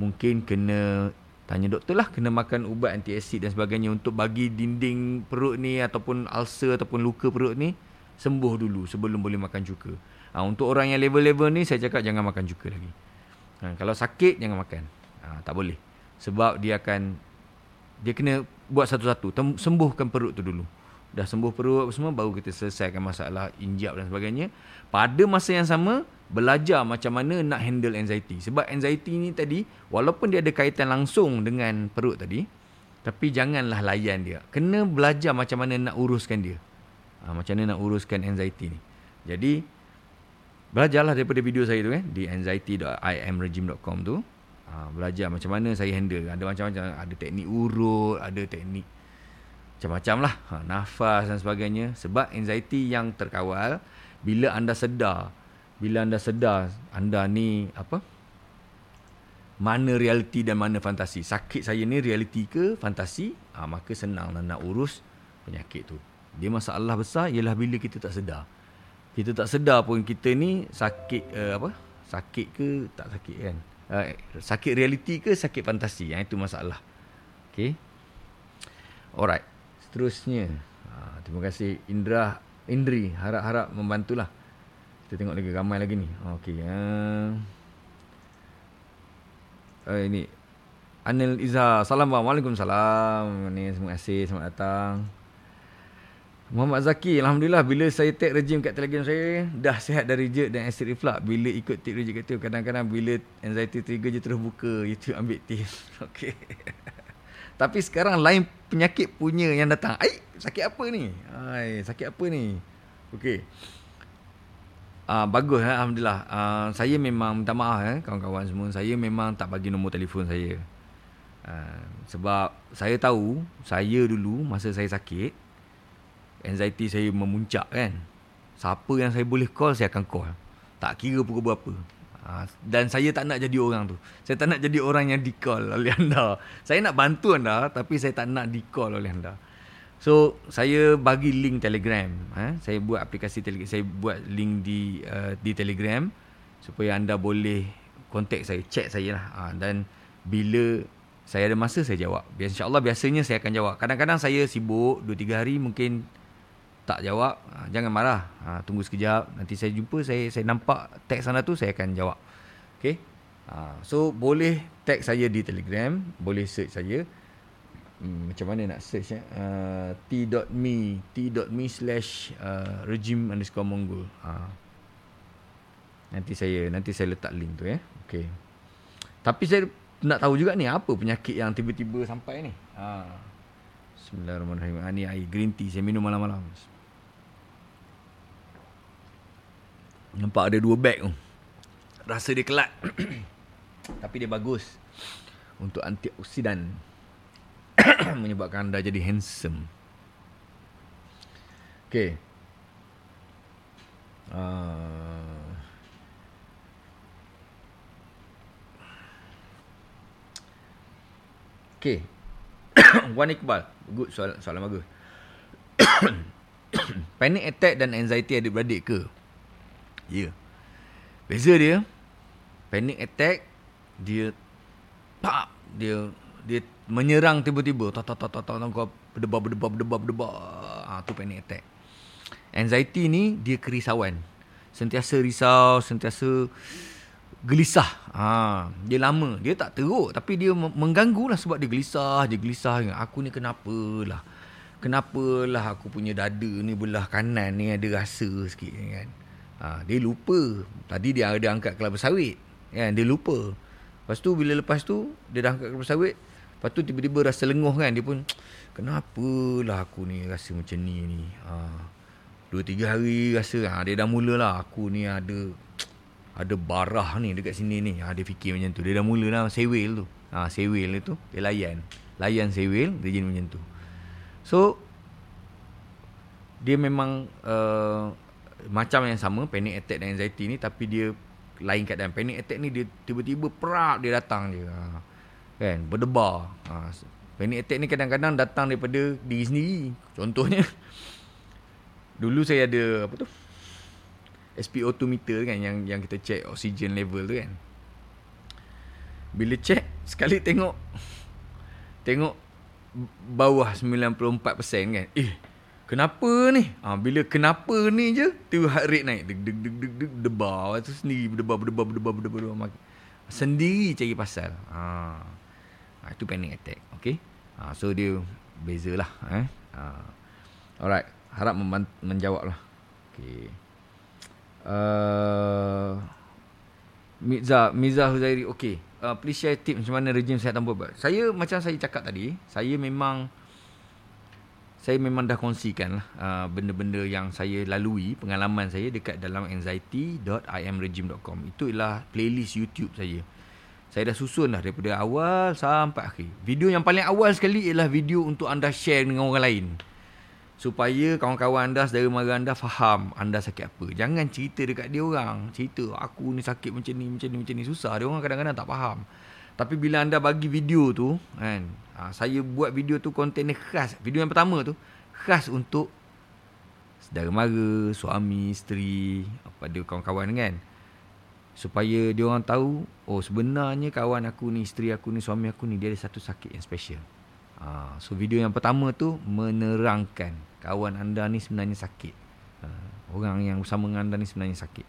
Mungkin kena tanya doktor lah, kena makan ubat anti asid dan sebagainya untuk bagi dinding perut ni ataupun ulcer ataupun luka perut ni sembuh dulu sebelum boleh makan cuka. Ha, untuk orang yang level-level ni, saya cakap jangan makan cuka lagi. Ha, kalau sakit, jangan makan. Ha, tak boleh sebab dia akan dia kena buat satu-satu sembuhkan perut tu dulu dah sembuh perut semua baru kita selesaikan masalah injap dan sebagainya. Pada masa yang sama belajar macam mana nak handle anxiety. Sebab anxiety ni tadi walaupun dia ada kaitan langsung dengan perut tadi tapi janganlah layan dia. Kena belajar macam mana nak uruskan dia. Ha, macam mana nak uruskan anxiety ni. Jadi belajarlah daripada video saya tu kan di anxiety.imregime.com tu. Ha, belajar macam mana saya handle. Ada macam-macam ada teknik urut ada teknik macam-macam lah. Ha, nafas dan sebagainya. Sebab anxiety yang terkawal bila anda sedar bila anda sedar anda ni apa? Mana realiti dan mana fantasi. Sakit saya ni realiti ke fantasi? Ha, maka senang nak urus penyakit tu. Dia masalah besar ialah bila kita tak sedar. Kita tak sedar pun kita ni sakit uh, apa? Sakit ke tak sakit kan? Uh, sakit realiti ke sakit fantasi? Yang itu masalah. Okey. Alright seterusnya. Ha, terima kasih Indra Indri harap-harap membantulah. Kita tengok lagi ramai lagi ni. Okey. Uh, uh, ini Anil Iza. Salam Waalaikumsalam. Ni terima kasih selamat datang. Muhammad Zaki, Alhamdulillah bila saya take rejim kat telegram saya, dah sihat dari jet dan acid reflux. Bila ikut tip rejim kat tu, kadang-kadang bila anxiety trigger je terus buka YouTube ambil tips. Okey. Tapi sekarang lain penyakit punya yang datang. Ai, sakit apa ni? Ai, sakit apa ni? Okey. Ah uh, bagus eh? alhamdulillah. Uh, saya memang minta maaf eh kawan-kawan semua. Saya memang tak bagi nombor telefon saya. Uh, sebab saya tahu saya dulu masa saya sakit anxiety saya memuncak kan. Siapa yang saya boleh call, saya akan call. Tak kira pukul berapa. Ha, dan saya tak nak jadi orang tu. Saya tak nak jadi orang yang di-call oleh anda. Saya nak bantu anda, tapi saya tak nak di-call oleh anda. So, saya bagi link Telegram. Ha? Saya buat aplikasi Telegram. Saya buat link di uh, di Telegram. Supaya anda boleh contact saya, chat saya lah. Ha, dan bila saya ada masa, saya jawab. InsyaAllah biasanya saya akan jawab. Kadang-kadang saya sibuk, 2-3 hari mungkin tak jawab, ha, jangan marah. Ha, tunggu sekejap, nanti saya jumpa, saya saya nampak teks anda tu, saya akan jawab. Okay? Ha, so, boleh tag saya di Telegram, boleh search saya. Hmm, macam mana nak search t.me t.me slash uh, regime underscore mongol. Ha. Nanti saya nanti saya letak link tu ya. Okay. Tapi saya nak tahu juga ni apa penyakit yang tiba-tiba sampai ni. Ha. Bismillahirrahmanirrahim. Ha, ni air green tea saya minum malam-malam. Nampak ada dua bag tu. Rasa dia kelat. Tapi dia bagus. Untuk antioksidan. Menyebabkan anda jadi handsome. Okay. Uh, okay. Wan Iqbal. Good soalan, soalan bagus. Panic attack dan anxiety adik-beradik ke? Ya. Yeah. Beza dia panic attack dia tak dia dia menyerang tiba-tiba tak tak tak tak tak kau berdebar berdebar berdebar berdebar ah tu panic attack. Anxiety ni dia kerisauan. Sentiasa risau, sentiasa gelisah. Ha, dia lama, dia tak teruk tapi dia mengganggu lah sebab dia gelisah, dia gelisah aku ni kenapa lah. Kenapa lah aku punya dada ni belah kanan ni ada rasa sikit kan. Ha, dia lupa. Tadi dia ada angkat kelapa sawit. Kan? Dia lupa. Lepas tu bila lepas tu dia dah angkat kelapa sawit. Lepas tu tiba-tiba rasa lenguh kan. Dia pun kenapalah aku ni rasa macam ni ni. Ha, dua tiga hari rasa ha, dia dah mula lah aku ni ada ada barah ni dekat sini ni. Ha, dia fikir macam tu. Dia dah mula lah sewil tu. Ha, sewil tu dia layan. Layan sewil dia jadi macam tu. So dia memang uh, macam yang sama panic attack dan anxiety ni tapi dia lain keadaan. Panic attack ni dia tiba-tiba perak dia datang je. Ha. kan? Berdebar. Ha. panic attack ni kadang-kadang datang daripada diri sendiri contohnya. Dulu saya ada apa tu? SpO2 meter kan yang yang kita check oxygen level tu kan. Bila check sekali tengok tengok bawah 94% kan. Eh Kenapa ni? Ha, bila kenapa ni je, tu heart rate naik. Deg deg deg deg deg debar tu sendiri berdebar berdebar berdebar berdebar. berdebar. Sendiri cari pasal. Ha. ha itu panic attack. Okay. Ha, so dia bezalah eh. Ha. Alright, harap menjawab lah. Okay. Uh, Miza, Miza Huzairi, okay. Uh, please share tip macam mana rejim sihat tanpa. Saya macam saya cakap tadi, saya memang saya memang dah kongsikan lah uh, benda-benda yang saya lalui, pengalaman saya dekat dalam anxiety.imregime.com. Itu ialah playlist YouTube saya. Saya dah susun dah daripada awal sampai akhir. Video yang paling awal sekali ialah video untuk anda share dengan orang lain. Supaya kawan-kawan anda, saudara mara anda faham anda sakit apa. Jangan cerita dekat dia orang. Cerita, aku ni sakit macam ni, macam ni, macam ni. Susah. Dia orang kadang-kadang tak faham. Tapi bila anda bagi video tu, kan, ha, saya buat video tu konten khas. Video yang pertama tu khas untuk saudara mara, suami, isteri, pada kawan-kawan kan. Supaya dia orang tahu, oh sebenarnya kawan aku ni, isteri aku ni, suami aku ni dia ada satu sakit yang special. Ha, so video yang pertama tu menerangkan kawan anda ni sebenarnya sakit. Ha, orang yang bersama dengan anda ni sebenarnya sakit.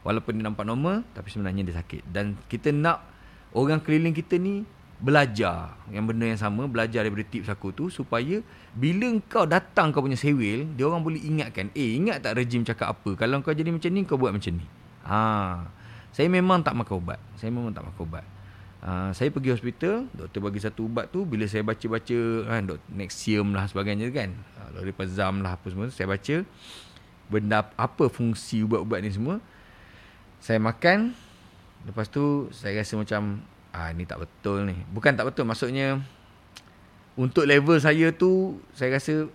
Walaupun dia nampak normal tapi sebenarnya dia sakit. Dan kita nak orang keliling kita ni belajar yang benda yang sama, belajar daripada tips aku tu supaya bila kau datang kau punya sewil, dia orang boleh ingatkan, eh ingat tak rejim cakap apa? Kalau kau jadi macam ni kau buat macam ni. Ha. Saya memang tak makan ubat. Saya memang tak makan ubat. Uh, saya pergi hospital, doktor bagi satu ubat tu bila saya baca-baca kan dok Nexium lah sebagainya kan. Uh, Loripazam lah apa semua saya baca benda apa fungsi ubat-ubat ni semua. Saya makan lepas tu saya rasa macam ah ni tak betul ni. Bukan tak betul maksudnya untuk level saya tu saya rasa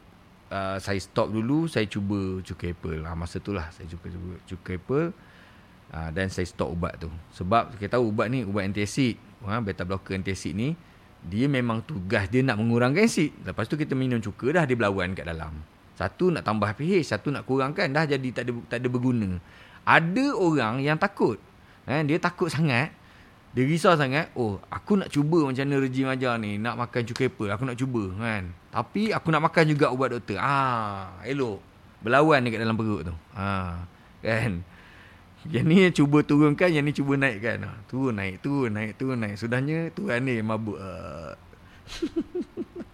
uh, saya stop dulu saya cuba cukai apple. Ah masa tu lah saya cuba cuba cukai apple. Uh, dan saya stop ubat tu Sebab kita tahu ubat ni Ubat antacid ha, Beta blocker antacid ni Dia memang tugas Dia nak mengurangkan asid Lepas tu kita minum cuka Dah dia berlawan kat dalam Satu nak tambah pH Satu nak kurangkan Dah jadi tak ada, tak ada berguna Ada orang yang takut ha, Dia takut sangat Dia risau sangat Oh aku nak cuba Macam mana rejim ajar ni Nak makan cuka apa Aku nak cuba kan Tapi aku nak makan juga Ubat doktor Ah, Elok Berlawan dekat dalam perut tu ah, Kan yang ni cuba turunkan, yang ni cuba naikkan. Ha, turun naik, turun naik, turun naik. Sudahnya Tuhan ni mabuk. Uh.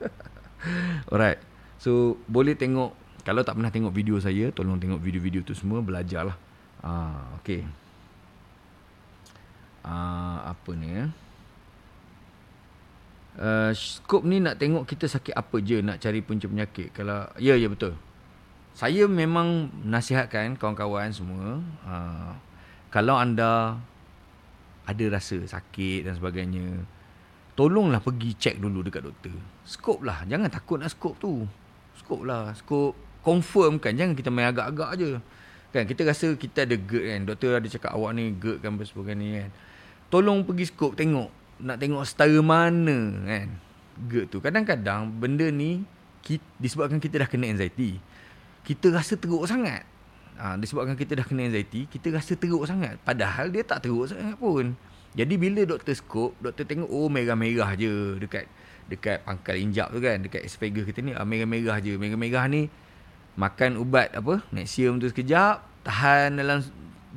Alright. So boleh tengok kalau tak pernah tengok video saya, tolong tengok video-video tu semua belajarlah. Ah, okey. Ah, apa ni ya? Uh, skop ni nak tengok kita sakit apa je nak cari punca penyakit. Kalau ya ya betul. Saya memang nasihatkan kawan-kawan semua uh, kalau anda ada rasa sakit dan sebagainya tolonglah pergi check dulu dekat doktor. Skop lah. Jangan takut nak skop tu. Skop lah. Skop confirm kan. Jangan kita main agak-agak je. Kan kita rasa kita ada GERD kan. Doktor ada cakap awak ni GERD kan sebagainya kan tolong pergi skop tengok nak tengok setara mana kan GERD tu kadang-kadang benda ni disebabkan kita dah kena anxiety kita rasa teruk sangat. Ha, disebabkan kita dah kena anxiety, kita rasa teruk sangat. Padahal dia tak teruk sangat pun. Jadi bila doktor skop, doktor tengok oh merah-merah je dekat dekat pangkal injap tu kan, dekat esophagus kita ni, ah, merah-merah je. Merah-merah ni makan ubat apa? Nexium tu sekejap, tahan dalam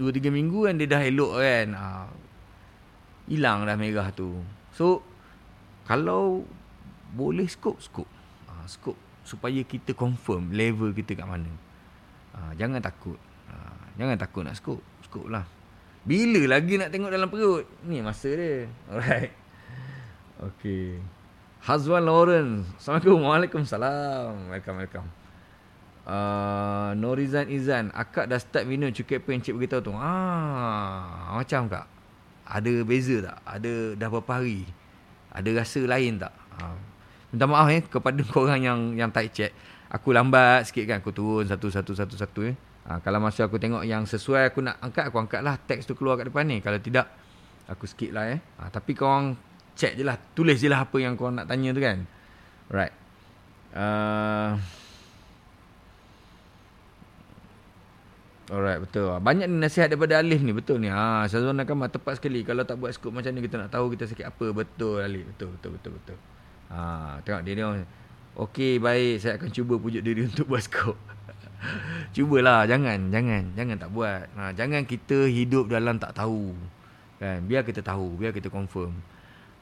2 3 minggu kan dia dah elok kan. Ha, hilang dah merah tu. So kalau boleh skop, skop. Ha, skop supaya kita confirm level kita kat mana. Ha, jangan takut. Ha, jangan takut nak skop. Skop lah. Bila lagi nak tengok dalam perut? Ni masa dia. Alright. Okay. Hazwan Lawrence. Assalamualaikum. Waalaikumsalam. Welcome, welcome. Uh, Norizan Izan. Akak dah start minum cukup apa yang cik beritahu tu. Ah, macam kak? Ada beza tak? Ada dah berapa hari? Ada rasa lain tak? Ha, minta maaf eh kepada korang yang yang tight check. Aku lambat sikit kan aku turun satu satu satu satu eh. Ha, kalau masa aku tengok yang sesuai aku nak angkat aku angkat lah teks tu keluar kat depan ni. Kalau tidak aku skip lah eh. Ha, tapi korang check je lah tulis je lah apa yang korang nak tanya tu kan. Right. Uh, Alright betul. Banyak ni nasihat daripada Alif ni betul ni. Ha Syazwan akan tepat sekali kalau tak buat skop macam ni kita nak tahu kita sakit apa betul Alif. Betul betul betul betul. Ha, tengok dia ni. Okey, baik. Saya akan cuba pujuk diri untuk buat skop. Cubalah. Jangan. Jangan. Jangan tak buat. Ha, jangan kita hidup dalam tak tahu. Kan? Biar kita tahu. Biar kita confirm.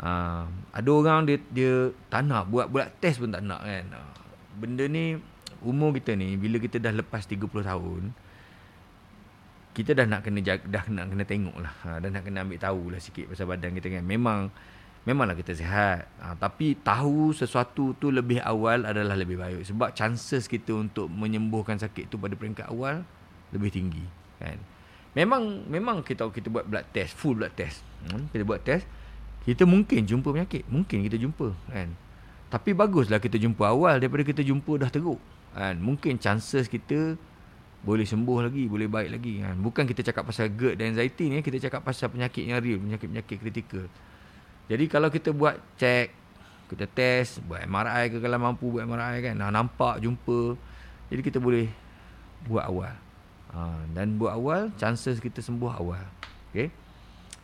Ha, ada orang dia dia tak nak buat buat test pun tak nak kan. Ha, benda ni umur kita ni bila kita dah lepas 30 tahun kita dah nak kena jaga, dah nak kena tengok lah. Ha, dah nak kena ambil tahu lah sikit pasal badan kita kan. Memang memanglah kita sihat. Ha, tapi tahu sesuatu tu lebih awal adalah lebih baik. Sebab chances kita untuk menyembuhkan sakit tu pada peringkat awal lebih tinggi. Kan? Memang memang kita kita buat blood test, full blood test. Hmm, kita buat test, kita mungkin jumpa penyakit. Mungkin kita jumpa. Kan? Tapi baguslah kita jumpa awal daripada kita jumpa dah teruk. Kan? Mungkin chances kita boleh sembuh lagi, boleh baik lagi. Kan? Bukan kita cakap pasal GERD dan anxiety ni, kita cakap pasal penyakit yang real, penyakit-penyakit kritikal. Jadi kalau kita buat check, kita test, buat MRI ke kalau mampu buat MRI kan, nah, nampak, jumpa. Jadi kita boleh buat awal. Ha, dan buat awal, chances kita sembuh awal. Okay?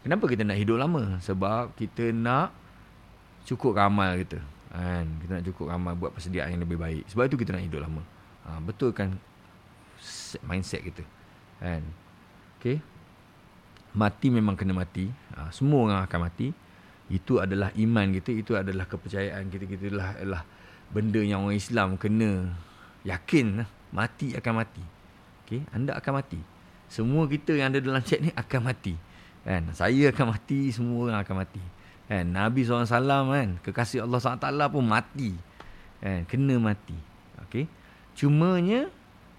Kenapa kita nak hidup lama? Sebab kita nak cukup amal kita. Kan? Kita nak cukup amal buat persediaan yang lebih baik. Sebab itu kita nak hidup lama. Ha, betul kan mindset kita. Kan? Okay. Mati memang kena mati. Ha, semua orang akan mati. Itu adalah iman kita. Itu adalah kepercayaan kita. Kita adalah, adalah benda yang orang Islam kena yakin. Lah. Mati akan mati. Okay. Anda akan mati. Semua kita yang ada dalam chat ni akan mati. Kan? Saya akan mati. Semua orang akan mati. Kan? Nabi SAW kan, kekasih Allah SWT pun mati. Kan? Kena mati. Okay? Cumanya,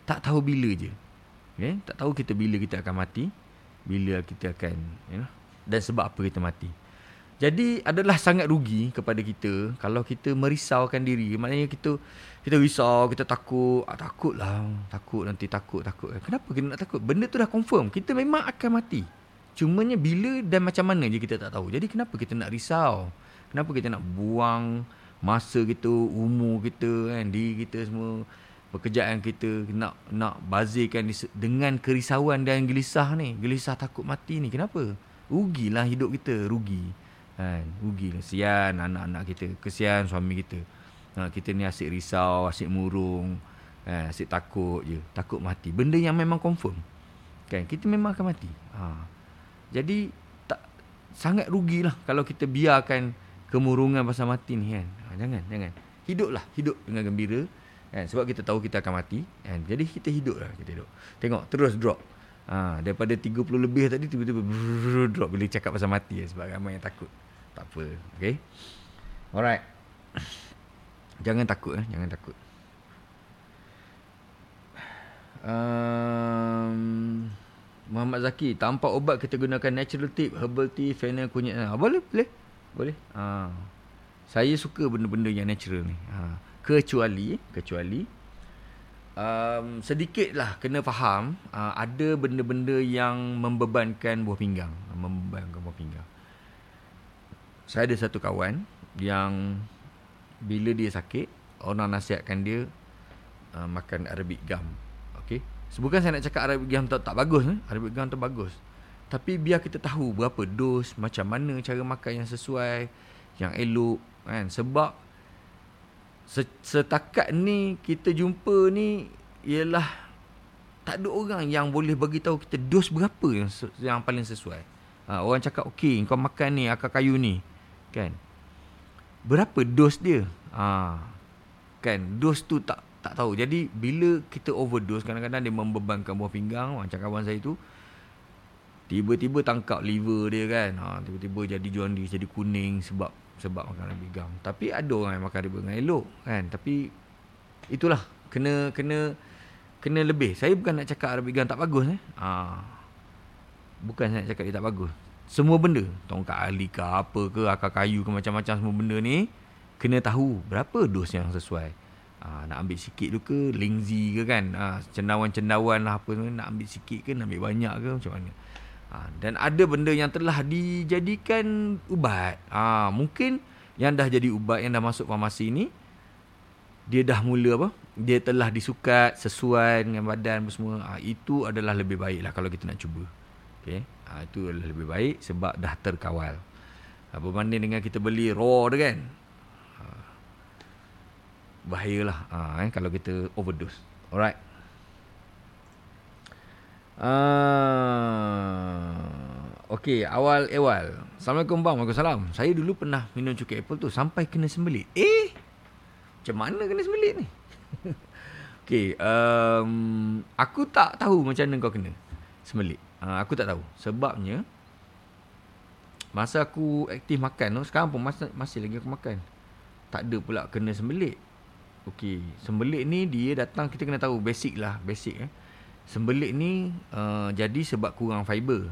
tak tahu bila je. Okay? Tak tahu kita bila kita akan mati. Bila kita akan, you know, dan sebab apa kita mati. Jadi adalah sangat rugi kepada kita kalau kita merisaukan diri. Maknanya kita kita risau, kita takut. Ah, takutlah. Takut nanti takut, takut. Kenapa kita nak takut? Benda tu dah confirm. Kita memang akan mati. Cumanya bila dan macam mana je kita tak tahu. Jadi kenapa kita nak risau? Kenapa kita nak buang masa kita, umur kita, kan, diri kita semua, pekerjaan kita nak nak bazirkan dengan kerisauan dan gelisah ni. Gelisah takut mati ni. Kenapa? Rugilah hidup kita, rugi. Kan? Rugi lah. Kesian anak-anak kita. Kesian suami kita. Ha, kita ni asyik risau, asyik murung. Kan? Asyik takut je. Takut mati. Benda yang memang confirm. Kan? Kita memang akan mati. Ha. Jadi tak sangat rugilah kalau kita biarkan kemurungan pasal mati ni kan. Ha, jangan, jangan. Hiduplah, hidup dengan gembira. Kan? Sebab kita tahu kita akan mati. Kan? Jadi kita hiduplah, kita hidup. Tengok, terus drop. Ha, daripada 30 lebih tadi, tiba-tiba drop bila cakap pasal mati. Ya, sebab ramai yang takut. Tak apa. Okay? Alright. Jangan takut. Eh? Jangan takut. Um, Muhammad Zaki, tanpa ubat kita gunakan natural tip, herbal tea, fennel, kunyit. Ha, boleh, boleh. Boleh. Ha. Saya suka benda-benda yang natural ni. Ha. Kecuali, kecuali um, sedikitlah kena faham uh, ada benda-benda yang membebankan buah pinggang, membebankan buah pinggang. Saya ada satu kawan yang bila dia sakit, orang nasihatkan dia uh, makan Arabic gum. Okey. Bukan saya nak cakap Arabic Gum tak, tak bagus eh? Arabic Gum tu bagus Tapi biar kita tahu berapa dos Macam mana cara makan yang sesuai Yang elok kan? Sebab Setakat ni kita jumpa ni Ialah Tak ada orang yang boleh bagi tahu kita dos berapa yang, yang paling sesuai. Ha, Orang cakap okey kau makan ni akar kayu ni. Kan? Berapa dos dia? Ha, Kan? Dos tu tak tak tahu. Jadi bila kita overdose kadang-kadang dia membebankan buah pinggang macam kawan saya tu tiba-tiba tangkap liver dia kan. Ha, tiba-tiba jadi jaundice, jadi kuning sebab sebab makan lebih gam. Tapi ada orang yang makan lebih dengan elok kan. Tapi itulah kena kena kena lebih. Saya bukan nak cakap Arabic gum tak bagus eh. Ha, bukan saya nak cakap dia tak bagus. Semua benda, tongkat ali ke apa ke, akar kayu ke macam-macam semua benda ni kena tahu berapa dos yang sesuai. Ha, nak ambil sikit tu ke Lingzi ke kan ha, Cendawan-cendawan lah apa Nak ambil sikit ke Nak ambil banyak ke Macam mana ha, Dan ada benda yang telah dijadikan Ubat. Ha, Mungkin Yang dah jadi ubat Yang dah masuk farmasi ni Dia dah mula apa? Dia telah disukat Sesuai dengan badan semua. Ha, Itu adalah lebih baik lah Kalau kita nak cuba. Okay? ha, Itu adalah lebih baik Sebab dah terkawal. Ha, Berbanding dengan kita beli raw tu kan? Bahayalah ha, eh, kalau kita overdose. Alright. Uh, okay, awal ewal. Assalamualaikum bang, Waalaikumsalam. Saya dulu pernah minum cuka apple tu sampai kena sembelit. Eh, macam mana kena sembelit ni? okay, um, aku tak tahu macam mana kau kena sembelit. Uh, aku tak tahu. Sebabnya, masa aku aktif makan tu, sekarang pun masih, masih lagi aku makan. Tak ada pula kena sembelit. Okey, sembelit ni dia datang kita kena tahu basic lah, basic eh. Sembelit ni uh, jadi sebab kurang fiber.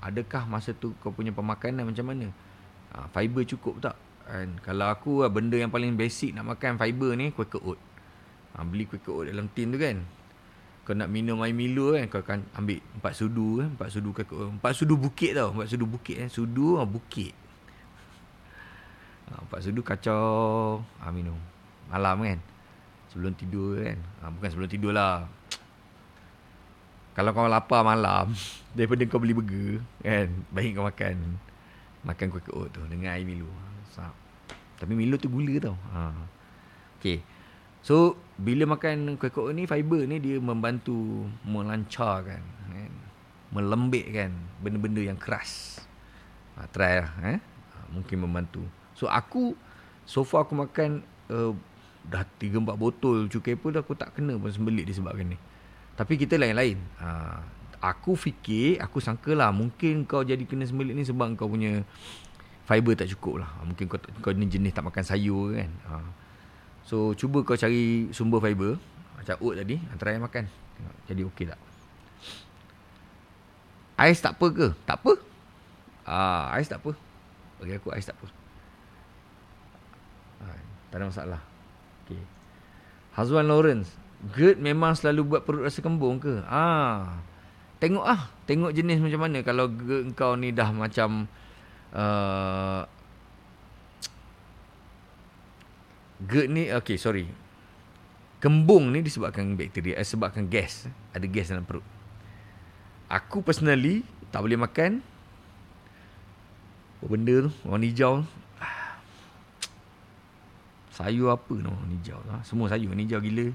Adakah masa tu kau punya pemakanan macam mana? Uh, fiber cukup tak? Kan kalau aku lah, benda yang paling basic nak makan fiber ni Quaker oat. Uh, beli Quaker oat dalam tin tu kan. Kau nak minum air Milo kan kau akan ambil empat sudu kan, empat sudu Quaker oat. Empat sudu bukit tau, empat sudu bukit kan. Sudu uh, bukit. Uh, empat sudu kacau uh, minum. Malam kan sebelum tidur kan. Ha, bukan sebelum tidur lah. Kalau kau lapar malam, daripada kau beli burger, kan, baik kau makan makan kuih oat tu dengan air Milo. Sap. Tapi Milo tu gula tau. Ha. Okay. So, bila makan kuih-kuih ni, fiber ni dia membantu melancarkan, kan? melembikkan benda-benda yang keras. Ha, try lah. Eh? Ha, mungkin membantu. So, aku, so far aku makan uh, dah 3-4 botol cukai pun aku tak kena pun sembelit disebabkan ni. Tapi kita lain-lain. Ha, aku fikir, aku sangka lah mungkin kau jadi kena sembelit ni sebab kau punya fiber tak cukup lah. Mungkin kau, kau ni jenis tak makan sayur kan. Ha. So cuba kau cari sumber fiber Macam oat tadi Try makan Jadi okey tak Ais tak apa ke? Tak apa ah, Ais tak apa Bagi aku ais tak apa ah, Tak ada masalah okay. Hazwan Lawrence GERD memang selalu buat perut rasa kembung ke? Ah, Tengok ah, Tengok jenis macam mana. Kalau GERD kau ni dah macam uh, GERD ni okay sorry. Kembung ni disebabkan bakteria eh, sebabkan gas. Ada gas dalam perut. Aku personally tak boleh makan. Benda tu? Warna hijau. Sayur apa tu warna hijau ha? semua sayur warna hijau gila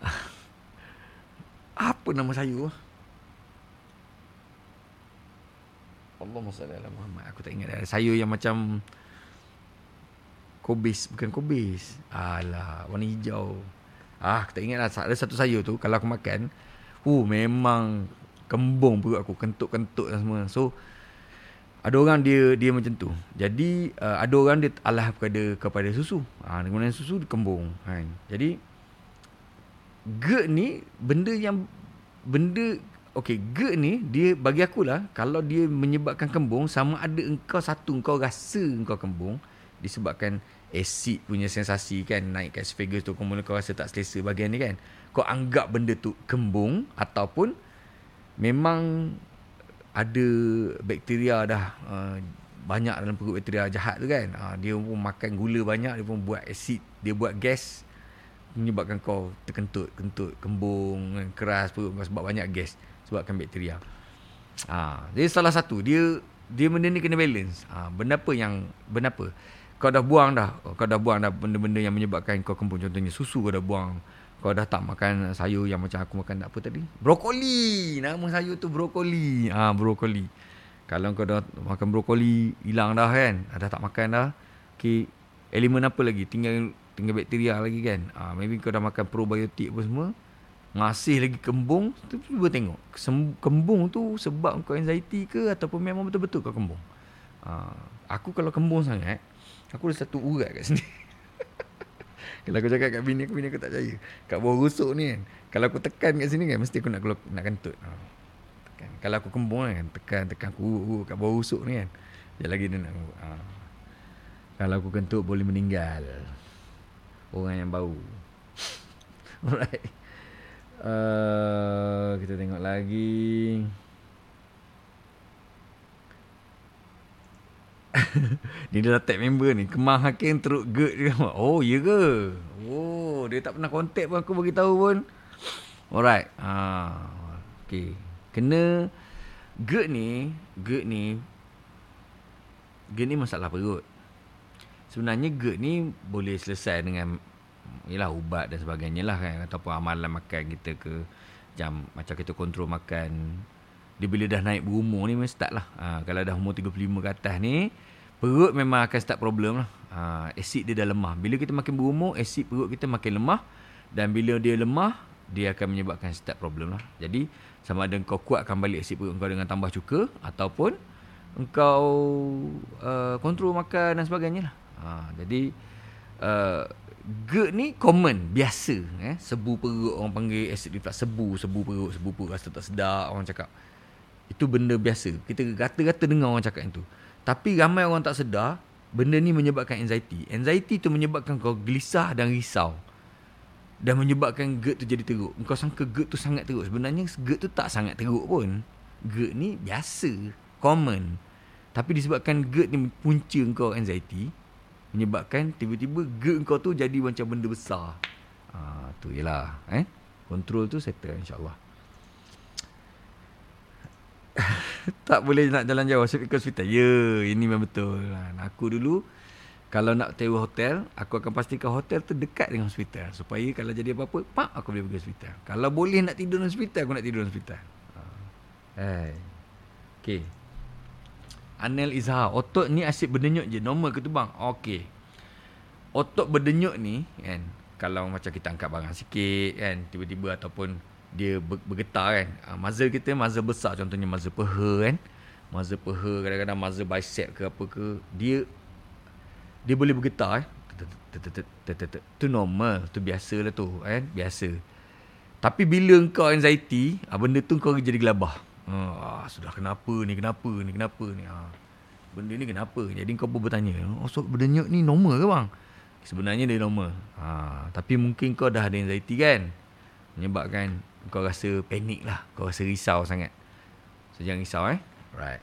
apa nama sayur? Allah Masallah Muhammad. Aku tak ingat Sayur yang macam Kobis Bukan kobis. Alah Warna hijau. Ah, aku tak ingat lah. Ada satu sayur tu Kalau aku makan Uh, memang Kembung perut aku Kentut-kentut dan semua. So ada orang dia dia macam tu. Jadi uh, ada orang dia alah kepada kepada susu. Ha, dengan susu kembung kan. Jadi GERD ni benda yang benda okey GERD ni dia bagi aku lah kalau dia menyebabkan kembung sama ada engkau satu engkau rasa engkau kembung disebabkan asid punya sensasi kan naik kat esophagus tu kemudian kau rasa tak selesa bahagian ni kan kau anggap benda tu kembung ataupun memang ada bakteria dah uh, banyak dalam perut bakteria jahat tu kan. Uh, dia pun makan gula banyak dia pun buat asid dia buat gas menyebabkan kau terkentut kentut kembung kan, keras perut sebab banyak gas sebabkan bakteria. Ha, jadi salah satu. Dia dia benda ni kena balance. Ha, benda apa yang benda apa? Kau dah buang dah. Kau dah buang dah benda-benda yang menyebabkan kau kembung. Contohnya susu kau dah buang kau dah tak makan sayur yang macam aku makan apa tadi? Brokoli. Nama sayur tu brokoli. Ah ha, brokoli. Kalau kau dah makan brokoli hilang dah kan? Dah tak makan dah. Okey elemen apa lagi? Tinggal tinggal bakteria lagi kan? Ah ha, maybe kau dah makan probiotik apa semua masih lagi kembung tu cuba tengok. Kembung tu sebab kau anxiety ke ataupun memang betul-betul kau kembung? Ha, aku kalau kembung sangat Aku ada satu urat kat sini. Kalau aku cakap kat bini aku, bini aku tak percaya. Kat bawah rusuk ni kan. Kalau aku tekan kat sini kan, mesti aku nak keluar, nak kentut. Ha. Tekan. Kalau aku kembung kan, tekan, tekan aku kat bawah rusuk ni kan. Dia lagi dia nak ha. Kalau aku kentut, boleh meninggal. Orang yang bau. Alright. Uh, kita tengok lagi. Dia dah tag member ni. Kemah Hakim teruk GERD dia. Oh, ya ke? Oh, dia tak pernah kontak pun aku bagi tahu pun. Alright. Ha. Okay. Kena GERD ni, GERD ni GERD ni masalah perut. Sebenarnya GERD ni boleh selesai dengan yalah ubat dan sebagainya lah kan ataupun amalan makan kita ke jam macam kita kontrol makan dia bila dah naik berumur ni mesti start lah. Ha, kalau dah umur 35 ke atas ni, perut memang akan start problem lah. Ha, asid dia dah lemah. Bila kita makin berumur, asid perut kita makin lemah. Dan bila dia lemah, dia akan menyebabkan start problem lah. Jadi, sama ada kau kuatkan balik asid perut kau dengan tambah cuka. Ataupun, engkau uh, kontrol makan dan sebagainya lah. Ha, jadi, uh, GERD ni common, biasa. Eh? Sebu perut, orang panggil acid reflux. Sebu, sebu perut, sebu perut. Rasa tak sedap, orang cakap. Itu benda biasa. Kita rata-rata dengar orang cakap itu. Tapi ramai orang tak sedar, benda ni menyebabkan anxiety. Anxiety tu menyebabkan kau gelisah dan risau. Dan menyebabkan GERD tu jadi teruk. Kau sangka GERD tu sangat teruk. Sebenarnya GERD tu tak sangat teruk pun. GERD ni biasa. Common. Tapi disebabkan GERD ni punca kau anxiety, menyebabkan tiba-tiba GERD kau tu jadi macam benda besar. Ha, tu je lah. Eh? Control tu settle insyaAllah. tak boleh nak jalan jauh sebab ke hospital. Ya, ini memang betul. Aku dulu kalau nak tewa hotel, aku akan pastikan hotel tu dekat dengan hospital supaya kalau jadi apa-apa, pak aku boleh pergi hospital. Kalau boleh nak tidur di hospital, aku nak tidur di hospital. Ha. Hey. Okay. Anel Izhar, otot ni asyik berdenyut je, normal ke tu bang? Okay. Otot berdenyut ni kan, kalau macam kita angkat barang sikit kan, tiba-tiba ataupun dia bergetar kan. Uh, muzzle kita muzzle besar contohnya muzzle peha kan. Muzzle peha kadang-kadang muzzle bicep ke apa ke. Dia dia boleh bergetar eh. Tu normal, tu biasa lah tu kan, biasa. Tapi bila kau anxiety, ah, benda tu kau jadi gelabah. Ah, sudah kenapa ni, kenapa ni, kenapa ni. Ah. Benda ni kenapa? Jadi kau pun bertanya, oh, so berdenyut ni normal ke bang? Sebenarnya dia normal. Ah, tapi mungkin kau dah ada anxiety kan? Menyebabkan kau rasa panik lah. Kau rasa risau sangat. So, jangan risau eh. Right.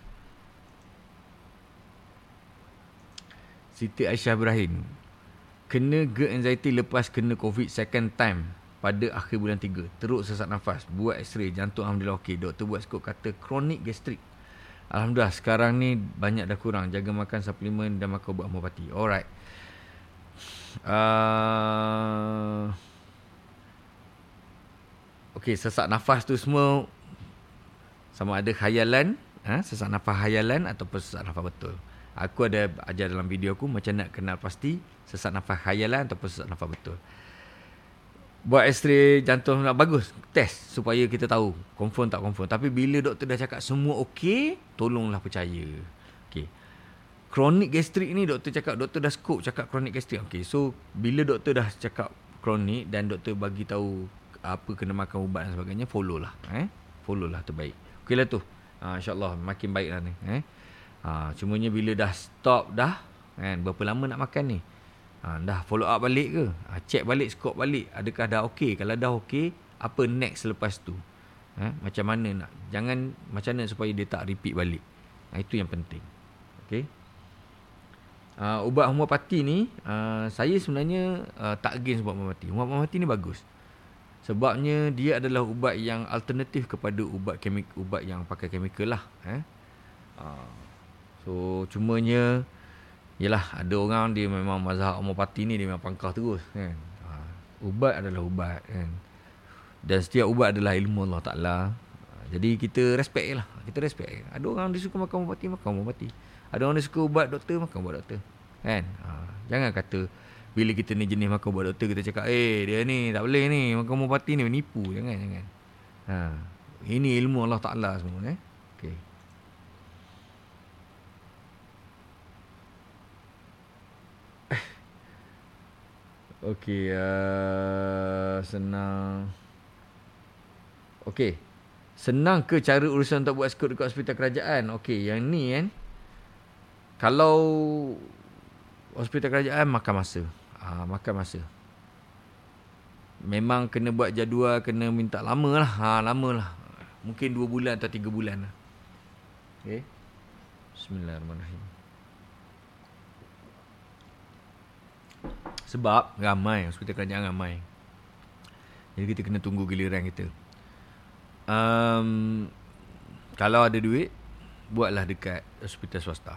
Siti Aisyah Ibrahim. Kena GERD anxiety lepas kena COVID second time pada akhir bulan 3. Teruk sesak nafas. Buat x-ray. Jantung Alhamdulillah okey. Doktor buat skop kata kronik gastrik. Alhamdulillah sekarang ni banyak dah kurang. Jaga makan suplemen dan makan ubat homopati. Alright. Uh, Okey, sesak nafas tu semua sama ada khayalan, ha? sesak nafas khayalan ataupun sesak nafas betul. Aku ada ajar dalam video aku macam nak kenal pasti sesak nafas khayalan ataupun sesak nafas betul. Buat x-ray jantung nak bagus, test supaya kita tahu confirm tak confirm. Tapi bila doktor dah cakap semua okey, tolonglah percaya. Okey. Kronik gastrik ni doktor cakap doktor dah scope cakap kronik gastrik. Okey, so bila doktor dah cakap kronik dan doktor bagi tahu apa kena makan ubat dan sebagainya follow lah eh. Follow lah terbaik. Okey lah tu. Ha, insyaallah makin baik lah ni eh. Ha, cumanya bila dah stop dah kan berapa lama nak makan ni? Ha, dah follow up balik ke? Ha, check balik skop balik. Adakah dah okey? Kalau dah okey apa next selepas tu? Eh macam mana nak? Jangan macam mana supaya dia tak repeat balik. Ha, itu yang penting. Okey? Uh, ubat homopati ni uh, saya sebenarnya uh, tak against ubat homopati. Ubat homopati ni bagus. Sebabnya dia adalah ubat yang alternatif kepada ubat kemik ubat yang pakai chemical lah. Eh? Uh, so cumanya yalah ada orang dia memang mazhab homopati ni dia memang pangkah terus kan. Uh, ubat adalah ubat kan. Dan setiap ubat adalah ilmu Allah Taala. Uh, jadi kita respect lah. Kita respect. Ada orang dia suka makan homopati makan homopati. Ada orang dia suka ubat doktor makan ubat doktor. Kan? Jangan kata bila kita ni jenis makan ubat doktor kita cakap eh dia ni tak boleh ni makan ubat ni menipu jangan jangan. Ha. Ini ilmu Allah Taala semua eh. Okey. Okey uh, senang. Okey. Senang ke cara urusan untuk buat skot dekat hospital kerajaan? Okey yang ni kan. Kalau hospital kerajaan makan masa ha, makan masa. Memang kena buat jadual, kena minta lama lah. Ha, lama lah. Mungkin dua bulan atau tiga bulan lah. Okay. Bismillahirrahmanirrahim. Sebab ramai, hospital kerajaan ramai. Jadi kita kena tunggu giliran kita. Um, kalau ada duit, buatlah dekat hospital swasta.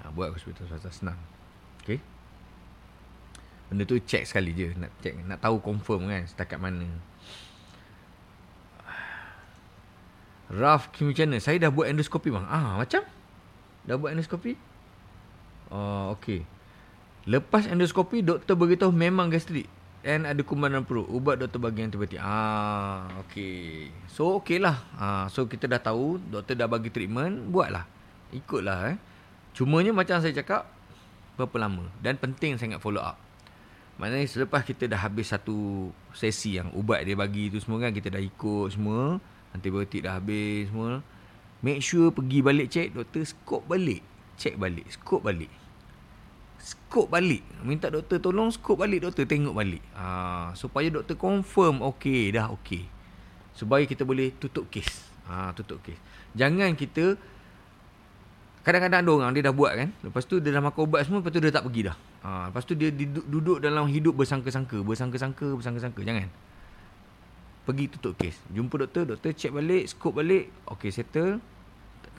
Ha, buat hospital swasta senang. Okay. Benda tu check sekali je Nak check Nak tahu confirm kan Setakat mana. Raf Kim mana Saya dah buat endoskopi bang. Ah macam? Dah buat endoskopi? Oh okay Lepas endoskopi Doktor beritahu memang gastrik And ada kuman perut. Ubat doktor bagi antibiotik. Ah okay So okay lah ah, So kita dah tahu Doktor dah bagi treatment Buatlah. Ikutlah eh. Cumanya macam saya cakap Berapa lama? Dan penting sangat follow up Maknanya selepas kita dah habis satu sesi yang ubat dia bagi tu semua kan kita dah ikut semua, antibiotik dah habis semua. Make sure pergi balik check doktor skop balik. Check balik, skop balik. Skop balik. Minta doktor tolong skop balik doktor tengok balik. Ha, supaya doktor confirm okey dah okey. Supaya kita boleh tutup kes. Ha, tutup kes. Jangan kita Kadang-kadang ada orang dia dah buat kan. Lepas tu dia dah makan ubat semua, lepas tu dia tak pergi dah. Ha, lepas tu dia duduk dalam hidup bersangka-sangka, bersangka-sangka, bersangka-sangka. Jangan. Pergi tutup kes. Jumpa doktor, doktor check balik, scope balik. Okay, settle.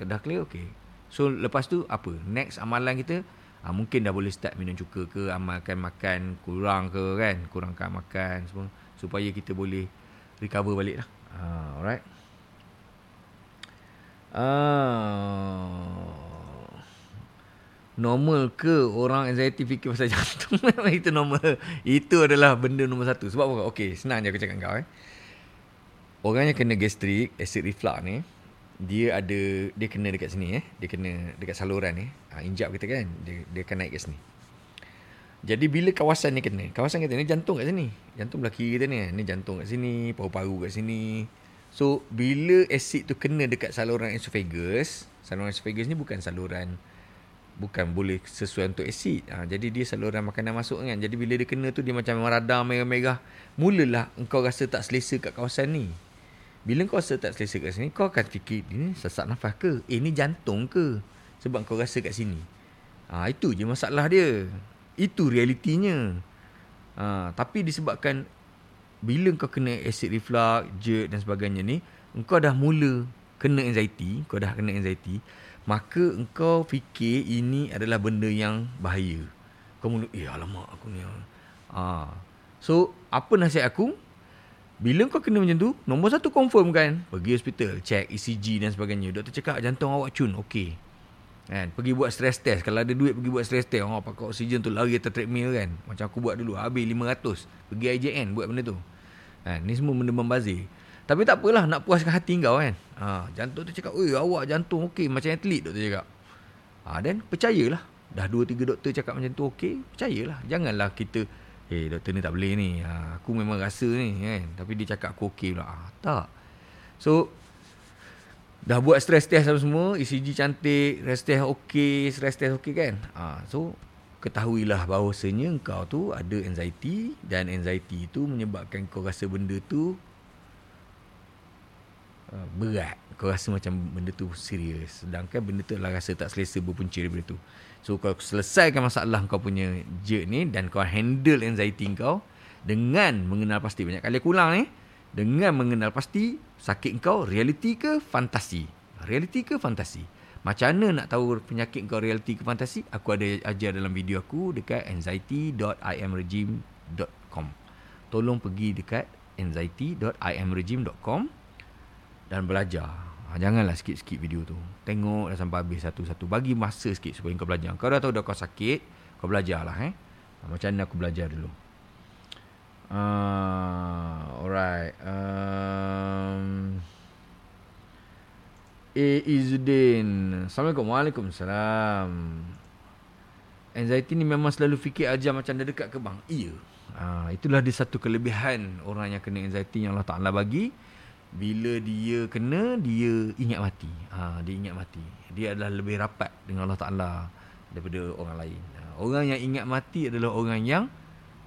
dah clear okey so lepas tu apa next amalan kita ha, mungkin dah boleh start minum cuka ke amalkan makan kurang ke kan kurangkan makan semua supaya kita boleh recover balik lah ha, alright ah normal ke orang anxiety fikir pasal jantung? Itu normal. Itu adalah benda nombor satu. Sebab apa? Okey senang je aku cakap kau eh. Orang yang kena gastrik acid reflux ni dia ada dia kena dekat sini eh. Dia kena dekat saluran ni ha, injap kita kan dia dia akan naik ke sini. Jadi bila kawasan ni kena kawasan kita ni jantung kat sini. Jantung belah kiri kita ni ni jantung kat sini paru-paru kat sini. So bila acid tu kena dekat saluran esophagus saluran esophagus ni bukan saluran bukan boleh sesuai untuk asid. Ha, jadi dia saluran makanan masuk kan. Jadi bila dia kena tu dia macam radar merah-merah. Mulalah engkau rasa tak selesa kat kawasan ni. Bila kau rasa tak selesa kat sini, kau akan fikir ini sesak nafas ke? Eh, ini jantung ke? Sebab kau rasa kat sini. Ha, itu je masalah dia. Itu realitinya. Ha, tapi disebabkan bila kau kena acid reflux, jerk dan sebagainya ni, engkau dah mula kena anxiety, kau dah kena anxiety, maka engkau fikir ini adalah benda yang bahaya. Kau mula, eh alamak aku ni. Ha. So, apa nasihat aku? Bila kau kena macam tu, nombor satu confirm kan. Pergi hospital, check ECG dan sebagainya. Doktor cakap jantung awak cun, okey. Kan? Pergi buat stress test. Kalau ada duit pergi buat stress test. Oh, pakai oksigen tu lari atas treadmill kan. Macam aku buat dulu. Habis 500. Pergi IJN buat benda tu. Kan? Ni semua benda membazir. Tapi tak apalah nak puaskan hati kau kan. Ha, jantung tu cakap, "Oi, awak jantung okey macam atlet," doktor cakap. Ha, dan percayalah. Dah dua tiga doktor cakap macam tu okey, percayalah. Janganlah kita, "Eh, doktor ni tak boleh ni. Ha, aku memang rasa ni kan." Tapi dia cakap aku okey pula. Ha, tak. So dah buat stress test semua, ECG cantik, stress test okey, stress test okey kan. Ha, so ketahuilah bahawasanya kau tu ada anxiety dan anxiety itu menyebabkan kau rasa benda tu uh, berat. Kau rasa macam benda tu serius. Sedangkan benda tu adalah rasa tak selesa berpunca daripada tu. So kau selesaikan masalah kau punya jerk ni dan kau handle anxiety kau dengan mengenal pasti. Banyak kali aku ulang ni. Dengan mengenal pasti sakit kau realiti ke fantasi? Realiti ke fantasi? Macam mana nak tahu penyakit kau realiti ke fantasi? Aku ada ajar dalam video aku dekat anxiety.imregime.com tolong pergi dekat anxiety.imregime.com dan belajar. Ha, janganlah skip-skip video tu. Tengok dah sampai habis satu-satu. Bagi masa sikit supaya kau belajar. Kau dah tahu dah kau sakit, kau belajarlah eh. Ha, macam mana aku belajar dulu. Uh, alright. Um, A. Izzuddin. Assalamualaikum. Waalaikumsalam. Anxiety ni memang selalu fikir aja macam dah dekat ke bang? Iya. Uh, itulah dia satu kelebihan orang yang kena anxiety yang Allah Ta'ala bagi bila dia kena dia ingat mati. Ha, dia ingat mati. Dia adalah lebih rapat dengan Allah Taala daripada orang lain. Ha, orang yang ingat mati adalah orang yang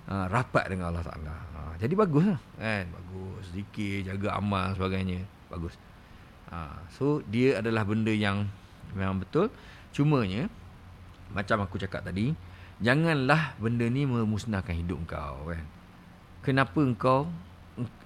ha, rapat dengan Allah Taala. Ha, jadi baguslah kan? Bagus zikir jaga amal sebagainya. Bagus. Ha, so dia adalah benda yang memang betul. Cumanya macam aku cakap tadi janganlah benda ni memusnahkan hidup kau kan? Kenapa kau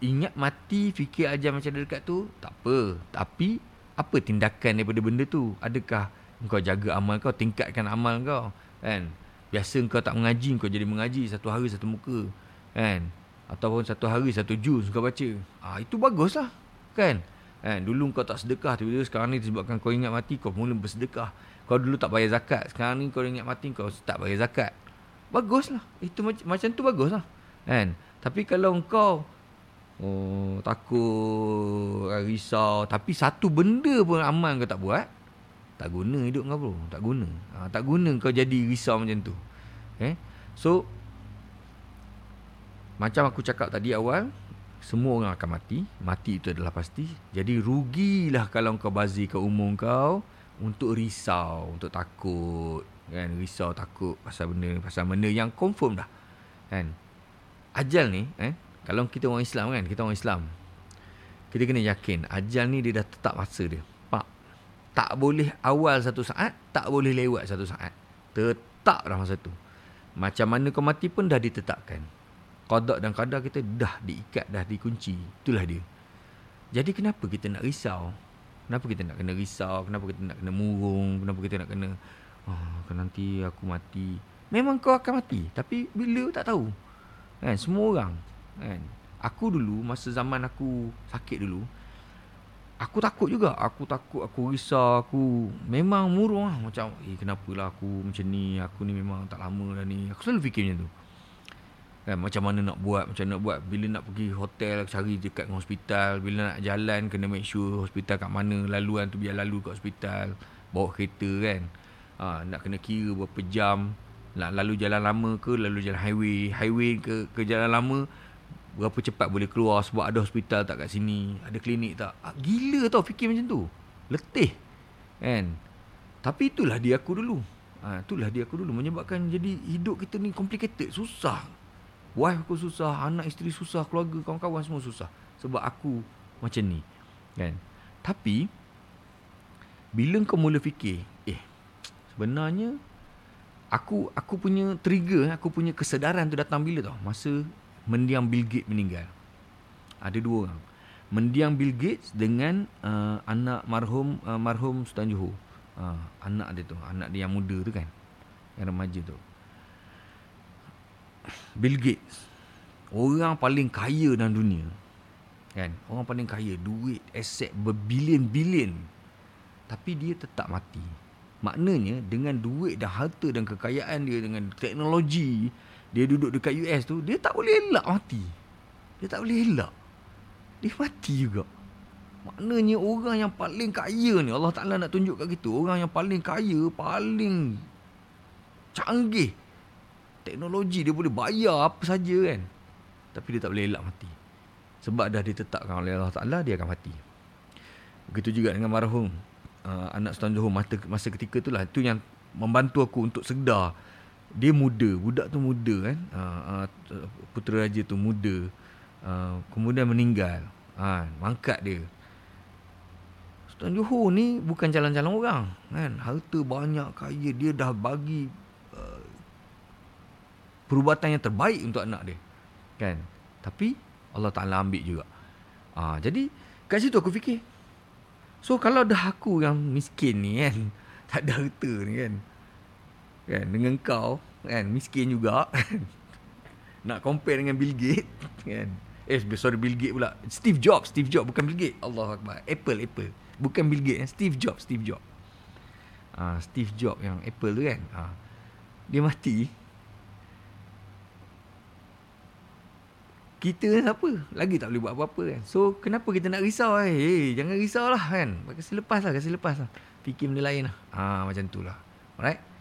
ingat mati fikir aja macam dekat tu tak apa tapi apa tindakan daripada benda tu? Adakah kau jaga amal kau tingkatkan amal kau? Kan? Biasa kau tak mengaji kau jadi mengaji satu hari satu muka. Kan? Ataupun satu hari satu juz kau baca. Ah itu baguslah. Kan? Kan? Dulu kau tak sedekah tiba-tiba sekarang ni disebabkan kau ingat mati kau mula bersedekah. Kau dulu tak bayar zakat sekarang ni kau ingat mati kau tak bayar zakat. Baguslah. Itu macam macam tu baguslah. Kan? Tapi kalau kau Oh, takut, risau. Tapi satu benda pun aman kau tak buat. Tak guna hidup kau bro. Tak guna. Ha, tak guna kau jadi risau macam tu. Okay? So, macam aku cakap tadi awal, semua orang akan mati. Mati itu adalah pasti. Jadi rugilah kalau kau bazir ke umur kau untuk risau, untuk takut. Kan? Risau, takut pasal benda, pasal benda yang confirm dah. Kan? Ajal ni, eh, kalau kita orang Islam kan, kita orang Islam. Kita kena yakin ajal ni dia dah tetap masa dia. Pak. Tak boleh awal satu saat, tak boleh lewat satu saat. Tetap dah masa tu. Macam mana kau mati pun dah ditetapkan. Qada dan qadar kita dah diikat, dah dikunci. Itulah dia. Jadi kenapa kita nak risau? Kenapa kita nak kena risau? Kenapa kita nak kena murung? Kenapa kita nak kena oh, nanti aku mati? Memang kau akan mati, tapi bila tak tahu. Kan semua orang kan. Aku dulu masa zaman aku sakit dulu, aku takut juga. Aku takut, aku risau, aku memang murung lah. Macam, eh kenapalah aku macam ni? Aku ni memang tak lama dah ni. Aku selalu fikir macam tu. Kan, macam mana nak buat, macam nak buat. Bila nak pergi hotel, cari dekat hospital. Bila nak jalan, kena make sure hospital kat mana. Laluan tu biar lalu kat hospital. Bawa kereta kan. Ha, nak kena kira berapa jam. Nak lalu jalan lama ke, lalu jalan highway. Highway ke, ke jalan lama, berapa cepat boleh keluar sebab ada hospital tak kat sini. Ada klinik tak. Ha, gila tau fikir macam tu. Letih. Kan. Tapi itulah dia aku dulu. Ha, itulah dia aku dulu. Menyebabkan jadi hidup kita ni complicated. Susah. Wife aku susah, anak isteri susah, keluarga, kawan-kawan semua susah. Sebab aku macam ni. Kan? Tapi, bila kau mula fikir, eh, sebenarnya, aku aku punya trigger, aku punya kesedaran tu datang bila tau? Masa mendiang Bill Gates meninggal. Ada dua orang. Mendiang Bill Gates dengan uh, anak marhum uh, marhum Sultan Johor. Uh, anak dia tu, anak dia yang muda tu kan. Yang remaja tu. Bill Gates Orang paling kaya dalam dunia Kan Orang paling kaya Duit, aset berbilion-bilion Tapi dia tetap mati Maknanya Dengan duit dan harta dan kekayaan dia Dengan teknologi Dia duduk dekat US tu Dia tak boleh elak mati. Dia tak boleh elak Dia mati juga. Maknanya orang yang paling kaya ni Allah Ta'ala nak tunjuk kat kita Orang yang paling kaya Paling Canggih. Teknologi dia boleh bayar apa saja kan. Tapi dia tak boleh elak mati. Sebab dah ditetapkan oleh Allah Taala dia akan mati. Begitu juga dengan marhum. Uh, anak Sultan Johor masa, ketika itulah itu yang membantu aku untuk sedar dia muda budak tu muda kan uh, uh, putera raja tu muda uh, kemudian meninggal uh, mangkat dia Sultan Johor ni bukan jalan-jalan orang kan harta banyak kaya dia dah bagi perubatan yang terbaik untuk anak dia. Kan? Tapi Allah Taala ambil juga. Ah, jadi kat situ aku fikir. So kalau dah aku yang miskin ni kan, tak ada harta ni kan. Kan dengan kau kan miskin juga. Nak compare dengan Bill Gates kan. Eh sorry Bill Gates pula. Steve Jobs, Steve Jobs bukan Bill Gates. Allah Akbar. Apple, Apple. Bukan Bill Gates, Steve Jobs, Steve Jobs. Ah, Steve Jobs yang Apple tu kan. Ah. Dia mati kita ni apa? Lagi tak boleh buat apa-apa kan. So, kenapa kita nak risau eh? Hey, jangan risau lah kan. Kasi lepas lah, kasi lepas lah. Fikir benda lain lah. Ha, macam tu lah. Alright?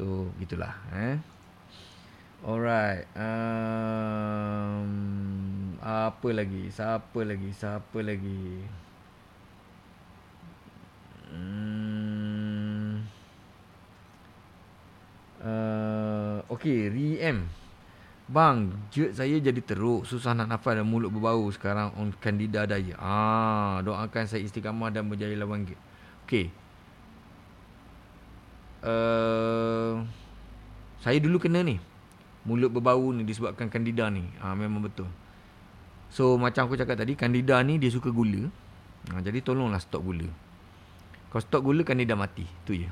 So, gitulah. Eh? Alright. Um, apa lagi? Siapa lagi? Siapa lagi? Hmm. Uh, okay, Re-M. Bang, jet saya jadi teruk, susah nak nafas dan mulut berbau sekarang on kandida daya. Ah, doakan saya istiqamah dan berjaya lawan. Okey. Uh, saya dulu kena ni. Mulut berbau ni disebabkan kandida ni. Ah, memang betul. So, macam aku cakap tadi, kandida ni dia suka gula. Ah, jadi tolonglah stop gula. Kalau stop gula, kandida mati. Itu je.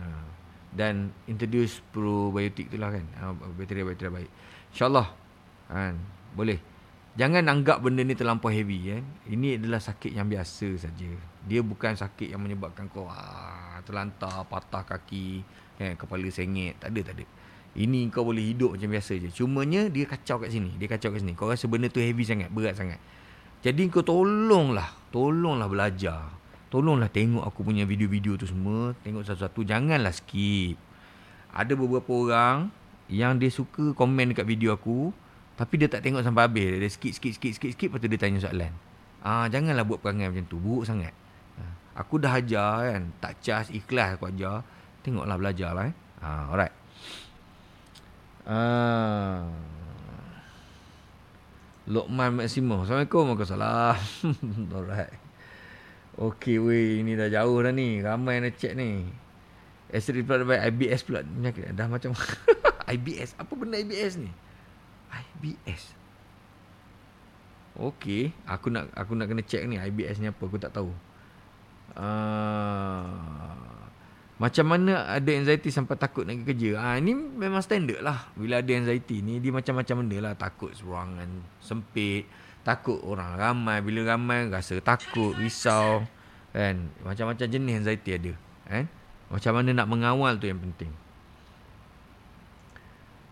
Ah. Dan introduce probiotik tu lah kan. Ah, bakteria-bakteria baik. InsyaAllah kan, Boleh Jangan anggap benda ni terlampau heavy kan. Ini adalah sakit yang biasa saja. Dia bukan sakit yang menyebabkan kau ah, terlantar, patah kaki, kan, kepala sengit. Tak ada, tak ada. Ini kau boleh hidup macam biasa je. Cumanya dia kacau kat sini. Dia kacau kat sini. Kau rasa benda tu heavy sangat, berat sangat. Jadi kau tolonglah. Tolonglah belajar. Tolonglah tengok aku punya video-video tu semua. Tengok satu-satu. Janganlah skip. Ada beberapa orang yang dia suka komen dekat video aku tapi dia tak tengok sampai habis. Dia skip skip skip skip skip lepas tu dia tanya soalan. Ah janganlah buat perangai macam tu. Buruk sangat. Ah, aku dah ajar kan. Tak cas ikhlas aku ajar. Tengoklah belajarlah eh. Ah alright. Ah. Lokman Maximo Assalamualaikum Waalaikumsalam. Alright. Okay weh Ini dah jauh dah ni. Ramai yang nak check ni. Astrid pula. IBS pula Dah macam IBS. Apa benda IBS ni? IBS. Okey, aku nak aku nak kena check ni IBS ni apa aku tak tahu. Uh, macam mana ada anxiety sampai takut nak pergi kerja? Ah ha, ini memang standard lah. Bila ada anxiety ni dia macam-macam benda lah. Takut ruangan sempit, takut orang ramai. Bila ramai rasa takut, risau. Kan? Macam-macam jenis anxiety ada. Kan? Macam mana nak mengawal tu yang penting.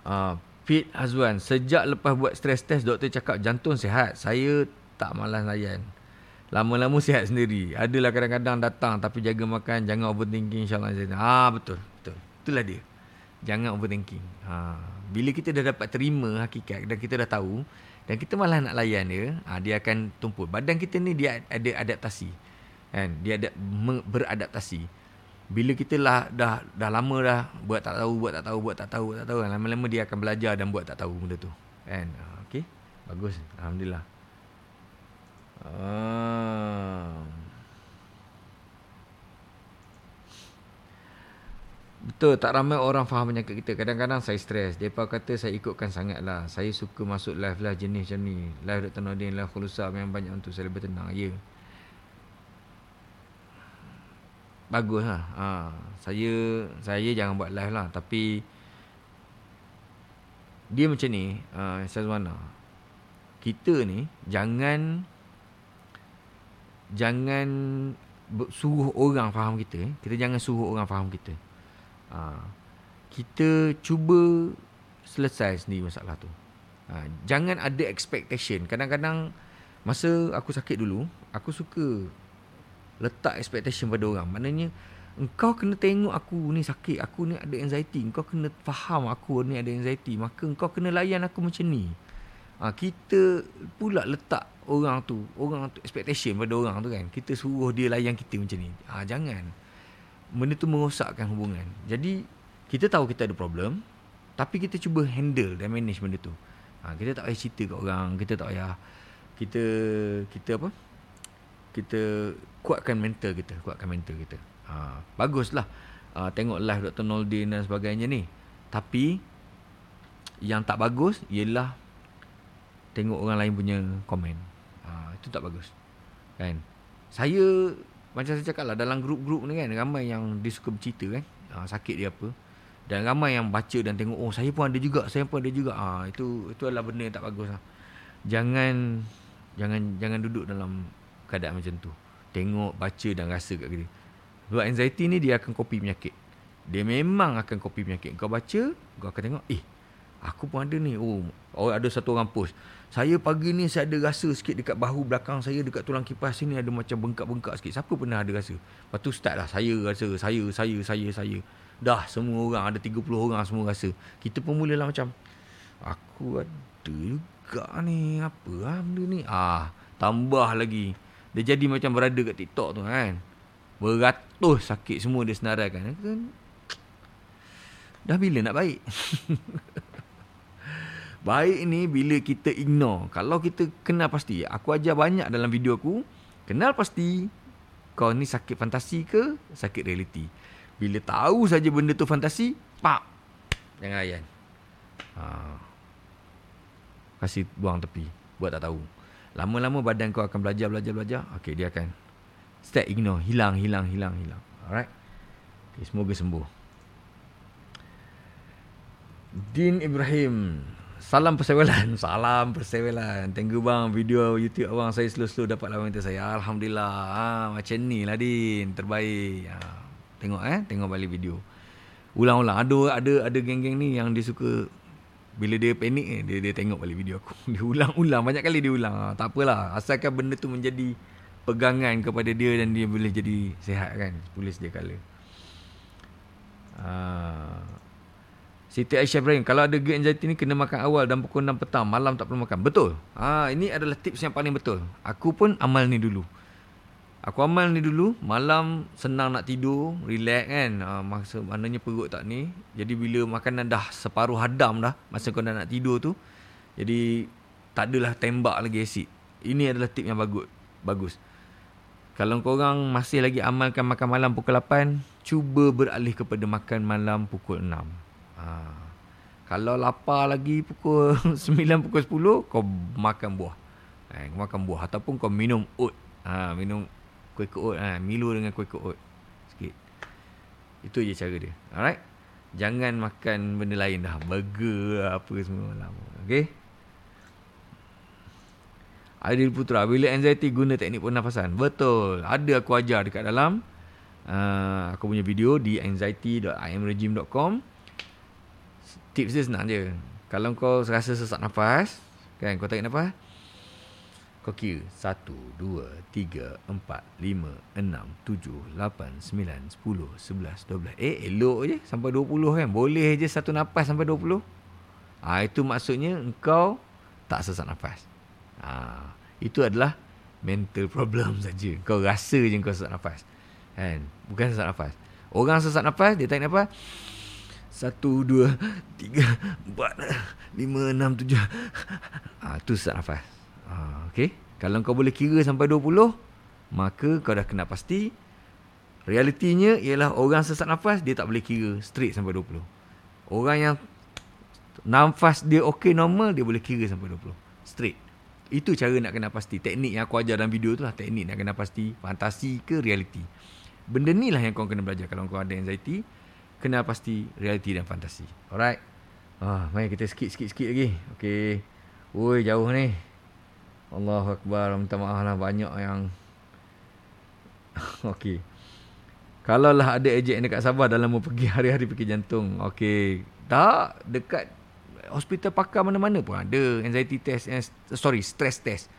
Uh, Fit Azwan, sejak lepas buat stress test doktor cakap jantung sihat. Saya tak malas layan. Lama-lama sihat sendiri. Adalah kadang-kadang datang tapi jaga makan, jangan overthinking insya-Allah. Ah betul, betul. Itulah dia. Jangan overthinking. Ha, bila kita dah dapat terima hakikat dan kita dah tahu dan kita malah nak layan dia, ha, dia akan tumpul. Badan kita ni dia ada adaptasi. Kan? Dia ada beradaptasi. Bila kita lah dah dah lama dah buat tak tahu, buat tak tahu, buat tak tahu, buat tak tahu, lama-lama dia akan belajar dan buat tak tahu benda tu. Kan? Ha, okey. Bagus. Alhamdulillah. Ah. Betul, tak ramai orang faham penyakit kita. Kadang-kadang saya stres. Mereka kata saya ikutkan sangat lah. Saya suka masuk live lah jenis macam ni. Live Dr. Nordin, live Khulusa memang banyak untuk saya lebih tenang. Ya. Bagus lah. Ha. Saya, saya jangan buat live lah. Tapi, dia macam ni, uh, Syazwana. Kita ni, jangan jangan suruh orang faham kita. Eh. Kita jangan suruh orang faham kita. Ha. Kita cuba selesai sendiri masalah tu. Ha. Jangan ada expectation. Kadang-kadang masa aku sakit dulu, aku suka letak expectation pada orang. Maknanya, engkau kena tengok aku ni sakit, aku ni ada anxiety. Engkau kena faham aku ni ada anxiety. Maka engkau kena layan aku macam ni. Ha. Kita pula letak orang tu orang tu expectation pada orang tu kan kita suruh dia layan kita macam ni ha, jangan benda tu merosakkan hubungan jadi kita tahu kita ada problem tapi kita cuba handle dan manage benda tu ha, kita tak payah cerita kat orang kita tak payah kita kita apa kita kuatkan mental kita kuatkan mental kita ha, baguslah ha, tengok live Dr. Noldin dan sebagainya ni tapi yang tak bagus ialah tengok orang lain punya komen itu tak bagus. Kan? Saya macam saya cakap lah dalam grup-grup ni kan ramai yang dia suka bercerita kan. Ha, sakit dia apa. Dan ramai yang baca dan tengok oh saya pun ada juga, saya pun ada juga. Ha, itu itu adalah benda yang tak bagus lah. Jangan jangan jangan duduk dalam keadaan macam tu. Tengok, baca dan rasa kat kita. Sebab anxiety ni dia akan kopi penyakit. Dia memang akan kopi penyakit. Kau baca, kau akan tengok, eh, aku pun ada ni. Oh, oh ada satu orang post. Saya pagi ni saya ada rasa sikit dekat bahu belakang saya dekat tulang kipas sini ada macam bengkak-bengkak sikit. Siapa pernah ada rasa? Lepas tu start lah saya rasa, saya, saya, saya, saya. Dah semua orang ada 30 orang semua rasa. Kita pun mulalah macam aku ada juga ni apa lah benda ni. Ah, tambah lagi. Dia jadi macam berada kat TikTok tu kan. Beratus sakit semua dia senaraikan. Kan? Dah bila nak baik? Baik ni bila kita ignore. Kalau kita kenal pasti. Aku ajar banyak dalam video aku. Kenal pasti. Kau ni sakit fantasi ke sakit realiti. Bila tahu saja benda tu fantasi. Pak. Jangan layan. Ha. Kasih buang tepi. Buat tak tahu. Lama-lama badan kau akan belajar, belajar, belajar. Okay, dia akan start ignore. Hilang, hilang, hilang, hilang. Alright. Okay, semoga sembuh. Din Ibrahim. Salam persewelan Salam persewelan Thank you bang Video YouTube abang Saya slow-slow dapat lawan kita saya Alhamdulillah ha, Macam ni lah Din Terbaik ha, Tengok eh Tengok balik video Ulang-ulang Ada ada ada geng-geng ni Yang dia suka Bila dia panik eh, dia, dia tengok balik video aku Dia ulang-ulang Banyak kali dia ulang ha, Tak apalah Asalkan benda tu menjadi Pegangan kepada dia Dan dia boleh jadi Sehat kan Boleh sedia kala Haa Siti Aisyah Ibrahim, kalau ada gerd anxiety ni kena makan awal dan pukul 6 petang, malam tak perlu makan. Betul. Ha, ini adalah tips yang paling betul. Aku pun amal ni dulu. Aku amal ni dulu, malam senang nak tidur, relax kan. Ha, masa mananya perut tak ni. Jadi bila makanan dah separuh hadam dah, masa kau dah nak tidur tu, jadi tak adalah tembak lagi asid. Ini adalah tip yang bagus. Bagus. Kalau kau orang masih lagi amalkan makan malam pukul 8, cuba beralih kepada makan malam pukul 6. Ha. Kalau lapar lagi pukul 9 pukul 10 kau makan buah. Kau makan buah ataupun kau minum oat. Ha, minum Quaker oat ha, Milo dengan Quaker oat Sikit. Itu je cara dia. Alright? Jangan makan benda lain dah. Burger lah, apa semua lah. Okay? Adil Putra Bila anxiety guna teknik pernafasan. Betul. Ada aku ajar dekat dalam uh, Aku punya video Di anxiety.imregime.com Tips dia senang je. Kalau kau rasa sesak nafas Kan kau tarik nafas kau kira 1, 2, 3, 4, 5, 6, 7, 8, 9, 10, 11, 12. Eh, elok je sampai 20 kan. Boleh je satu nafas sampai 20. Ha, itu maksudnya engkau tak sesak nafas. Ha, itu adalah mental problem saja. Kau rasa je kau sesak nafas. Kan? Bukan sesak nafas. Orang sesak nafas, dia tarik nafas. Satu, dua, tiga, empat, lima, enam, tujuh. Ha, itu sesak nafas. Okay. Kalau kau boleh kira sampai 20, maka kau dah kena pasti. Realitinya ialah orang sesak nafas, dia tak boleh kira straight sampai 20. Orang yang nafas dia okey normal, dia boleh kira sampai 20. Straight. Itu cara nak kena pasti. Teknik yang aku ajar dalam video tu lah. Teknik nak kena pasti. Fantasi ke realiti. Benda ni lah yang kau kena belajar. Kalau kau ada anxiety, kena pasti realiti dan fantasi. Alright. Ah, mari kita sikit-sikit lagi. Okay. Oi, jauh ni. Allahu Akbar Minta maaf lah banyak yang Okey. Kalau lah ada ejen dekat Sabah Dalam pergi hari-hari pergi jantung Okey. Tak Dekat Hospital pakar mana-mana pun ada Anxiety test eh, Sorry Stress test.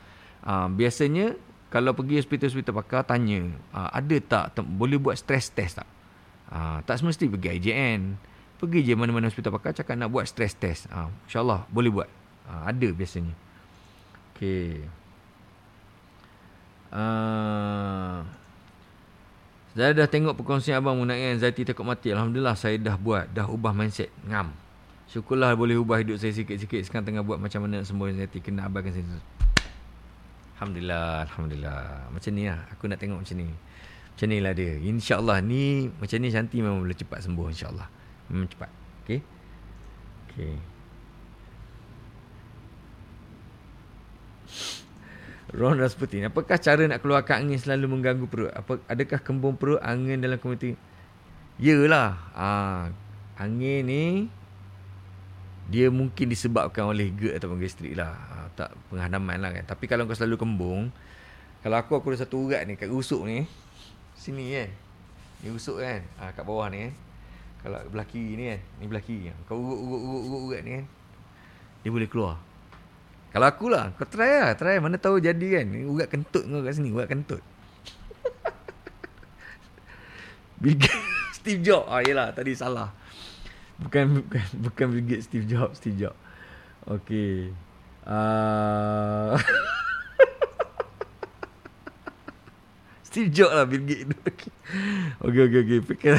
Uh, Biasanya Kalau pergi hospital-hospital pakar Tanya uh, Ada tak Boleh buat stress test tak? Uh, Tak semesti pergi IJN Pergi je mana-mana hospital pakar Cakap nak buat stress test. Uh, InsyaAllah Boleh buat. Uh, Ada biasanya Okey. Uh, saya dah tengok perkongsian abang mengenai anxiety takut mati. Alhamdulillah saya dah buat. Dah ubah mindset. Ngam. Syukurlah boleh ubah hidup saya sikit-sikit. Sekarang tengah buat macam mana semua anxiety. Kena abangkan saya. Alhamdulillah. Alhamdulillah. Macam ni lah. Aku nak tengok macam ni. Macam ni lah dia. InsyaAllah ni macam ni Shanti memang boleh cepat sembuh. InsyaAllah. Memang cepat. Okay. Okay. Ron Rasputin. Apakah cara nak keluarkan angin selalu mengganggu perut? Apa, adakah kembung perut angin dalam komuniti? Yelah. Ha, angin ni dia mungkin disebabkan oleh GERD ataupun gastrik lah. Ha, tak penghadaman lah kan. Tapi kalau kau selalu kembung, kalau aku, aku ada satu urat ni kat rusuk ni. Sini kan. Ni rusuk kan. Ha, kat bawah ni kan. Kalau belah kiri ni kan. Ni belah kiri. Kau urut-urut-urut-urut ni kan. Dia boleh keluar. Kalau aku lah Kau try lah Try. Mana tahu jadi kan. Urat kentut kau kat sini Urat kentut. Bill Steve Jobs. Ah yelah tadi salah. Bukan Bukan Bukan Bill Steve Jobs Steve Jobs. Okay uh... Steve Jobs lah Bill Gates. Okay okay okay Fikir.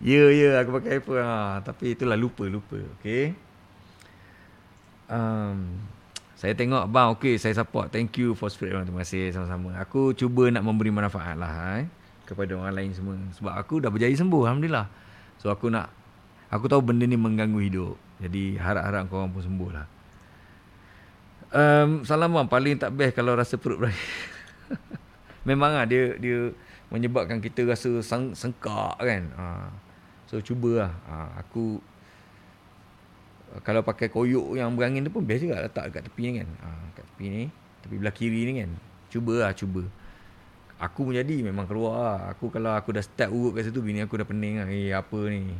Ya yeah, ya yeah, aku pakai iPhone. Ha. Tapi itulah lupa lupa. Okay um, saya tengok bang okey saya support. Thank you for spirit bang terima kasih sama-sama. Aku cuba nak memberi manfaat lah eh, kepada orang lain semua. Sebab aku dah berjaya sembuh alhamdulillah. So aku nak aku tahu benda ni mengganggu hidup. Jadi harap-harap kau orang pun sembuh lah. Um, salam bang. Paling tak best kalau rasa perut berair. Memang lah dia dia menyebabkan kita rasa sang, sengkak kan? Ha. so cubalah. Ha. aku kalau pakai koyok yang berangin tu pun best juga letak dekat tepi ni kan. Ha, kat tepi ni, tepi belah kiri ni kan. Cuba lah, cuba. Aku pun jadi memang keluar lah. Aku kalau aku dah start urut kat situ, bini aku dah pening lah. Eh, apa ni?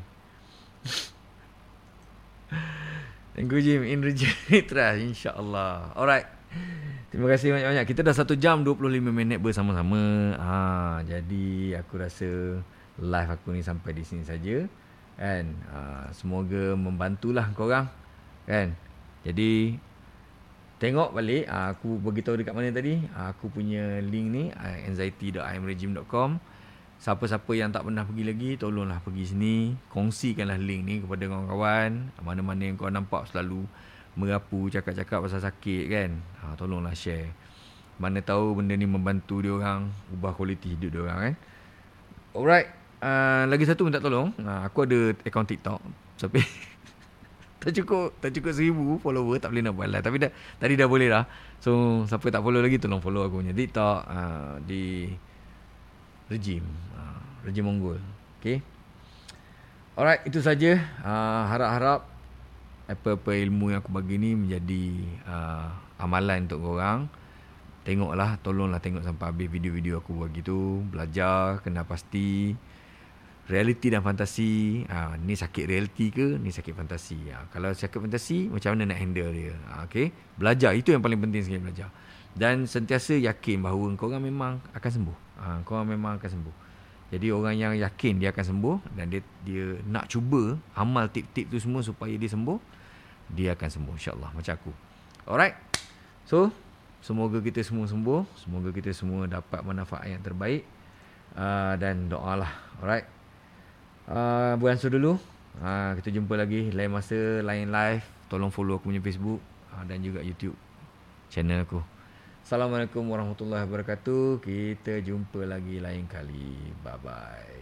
Thank you Jim. In Trust. InsyaAllah. Alright. Terima kasih banyak-banyak. Kita dah 1 jam 25 minit bersama-sama. Ha, jadi aku rasa live aku ni sampai di sini saja kan? Uh, semoga membantulah korang kan? Jadi tengok balik uh, aku beritahu dekat mana tadi. Uh, aku punya link ni uh, anxiety.imregime.com siapa-siapa yang tak pernah pergi lagi tolonglah pergi sini. Kongsikanlah link ni kepada kawan-kawan. Mana-mana yang kau nampak selalu merapu cakap-cakap pasal sakit kan? Uh, tolonglah share. Mana tahu benda ni membantu dia orang ubah kualiti hidup dia orang kan? Alright uh, lagi satu minta tolong. Uh, aku ada akaun TikTok. Tapi tak cukup tak cukup seribu follower tak boleh nak buat live. Tapi dah tadi dah boleh dah. So siapa tak follow lagi tolong follow aku punya TikTok uh, di rejim. Uh, rejim Mongol. Okay. Alright, itu saja. Uh, harap-harap apa-apa ilmu yang aku bagi ni menjadi uh, amalan untuk korang. Tengoklah, tolonglah tengok sampai habis video-video aku bagi tu. Belajar, kena pasti. Realiti dan fantasi. Ha, ni sakit realiti ke? Ni sakit fantasi. Ha, kalau sakit fantasi, macam mana nak handle dia? Ha, okay? Belajar, itu yang paling penting sekali belajar. Dan sentiasa yakin bahawa korang memang akan sembuh. Ha, korang memang akan sembuh. Jadi orang yang yakin dia akan sembuh dan dia dia nak cuba amal tip-tip tu semua supaya dia sembuh, dia akan sembuh insya-Allah macam aku. Alright. So, semoga kita semua sembuh, semoga kita semua dapat manfaat yang terbaik. Uh, dan doalah. Alright. Uh, buat answer dulu. Uh, kita jumpa lagi lain masa, lain live. Tolong follow aku punya Facebook uh, dan juga YouTube channel aku. Assalamualaikum warahmatullahi wabarakatuh. Kita jumpa lagi lain kali. Bye bye.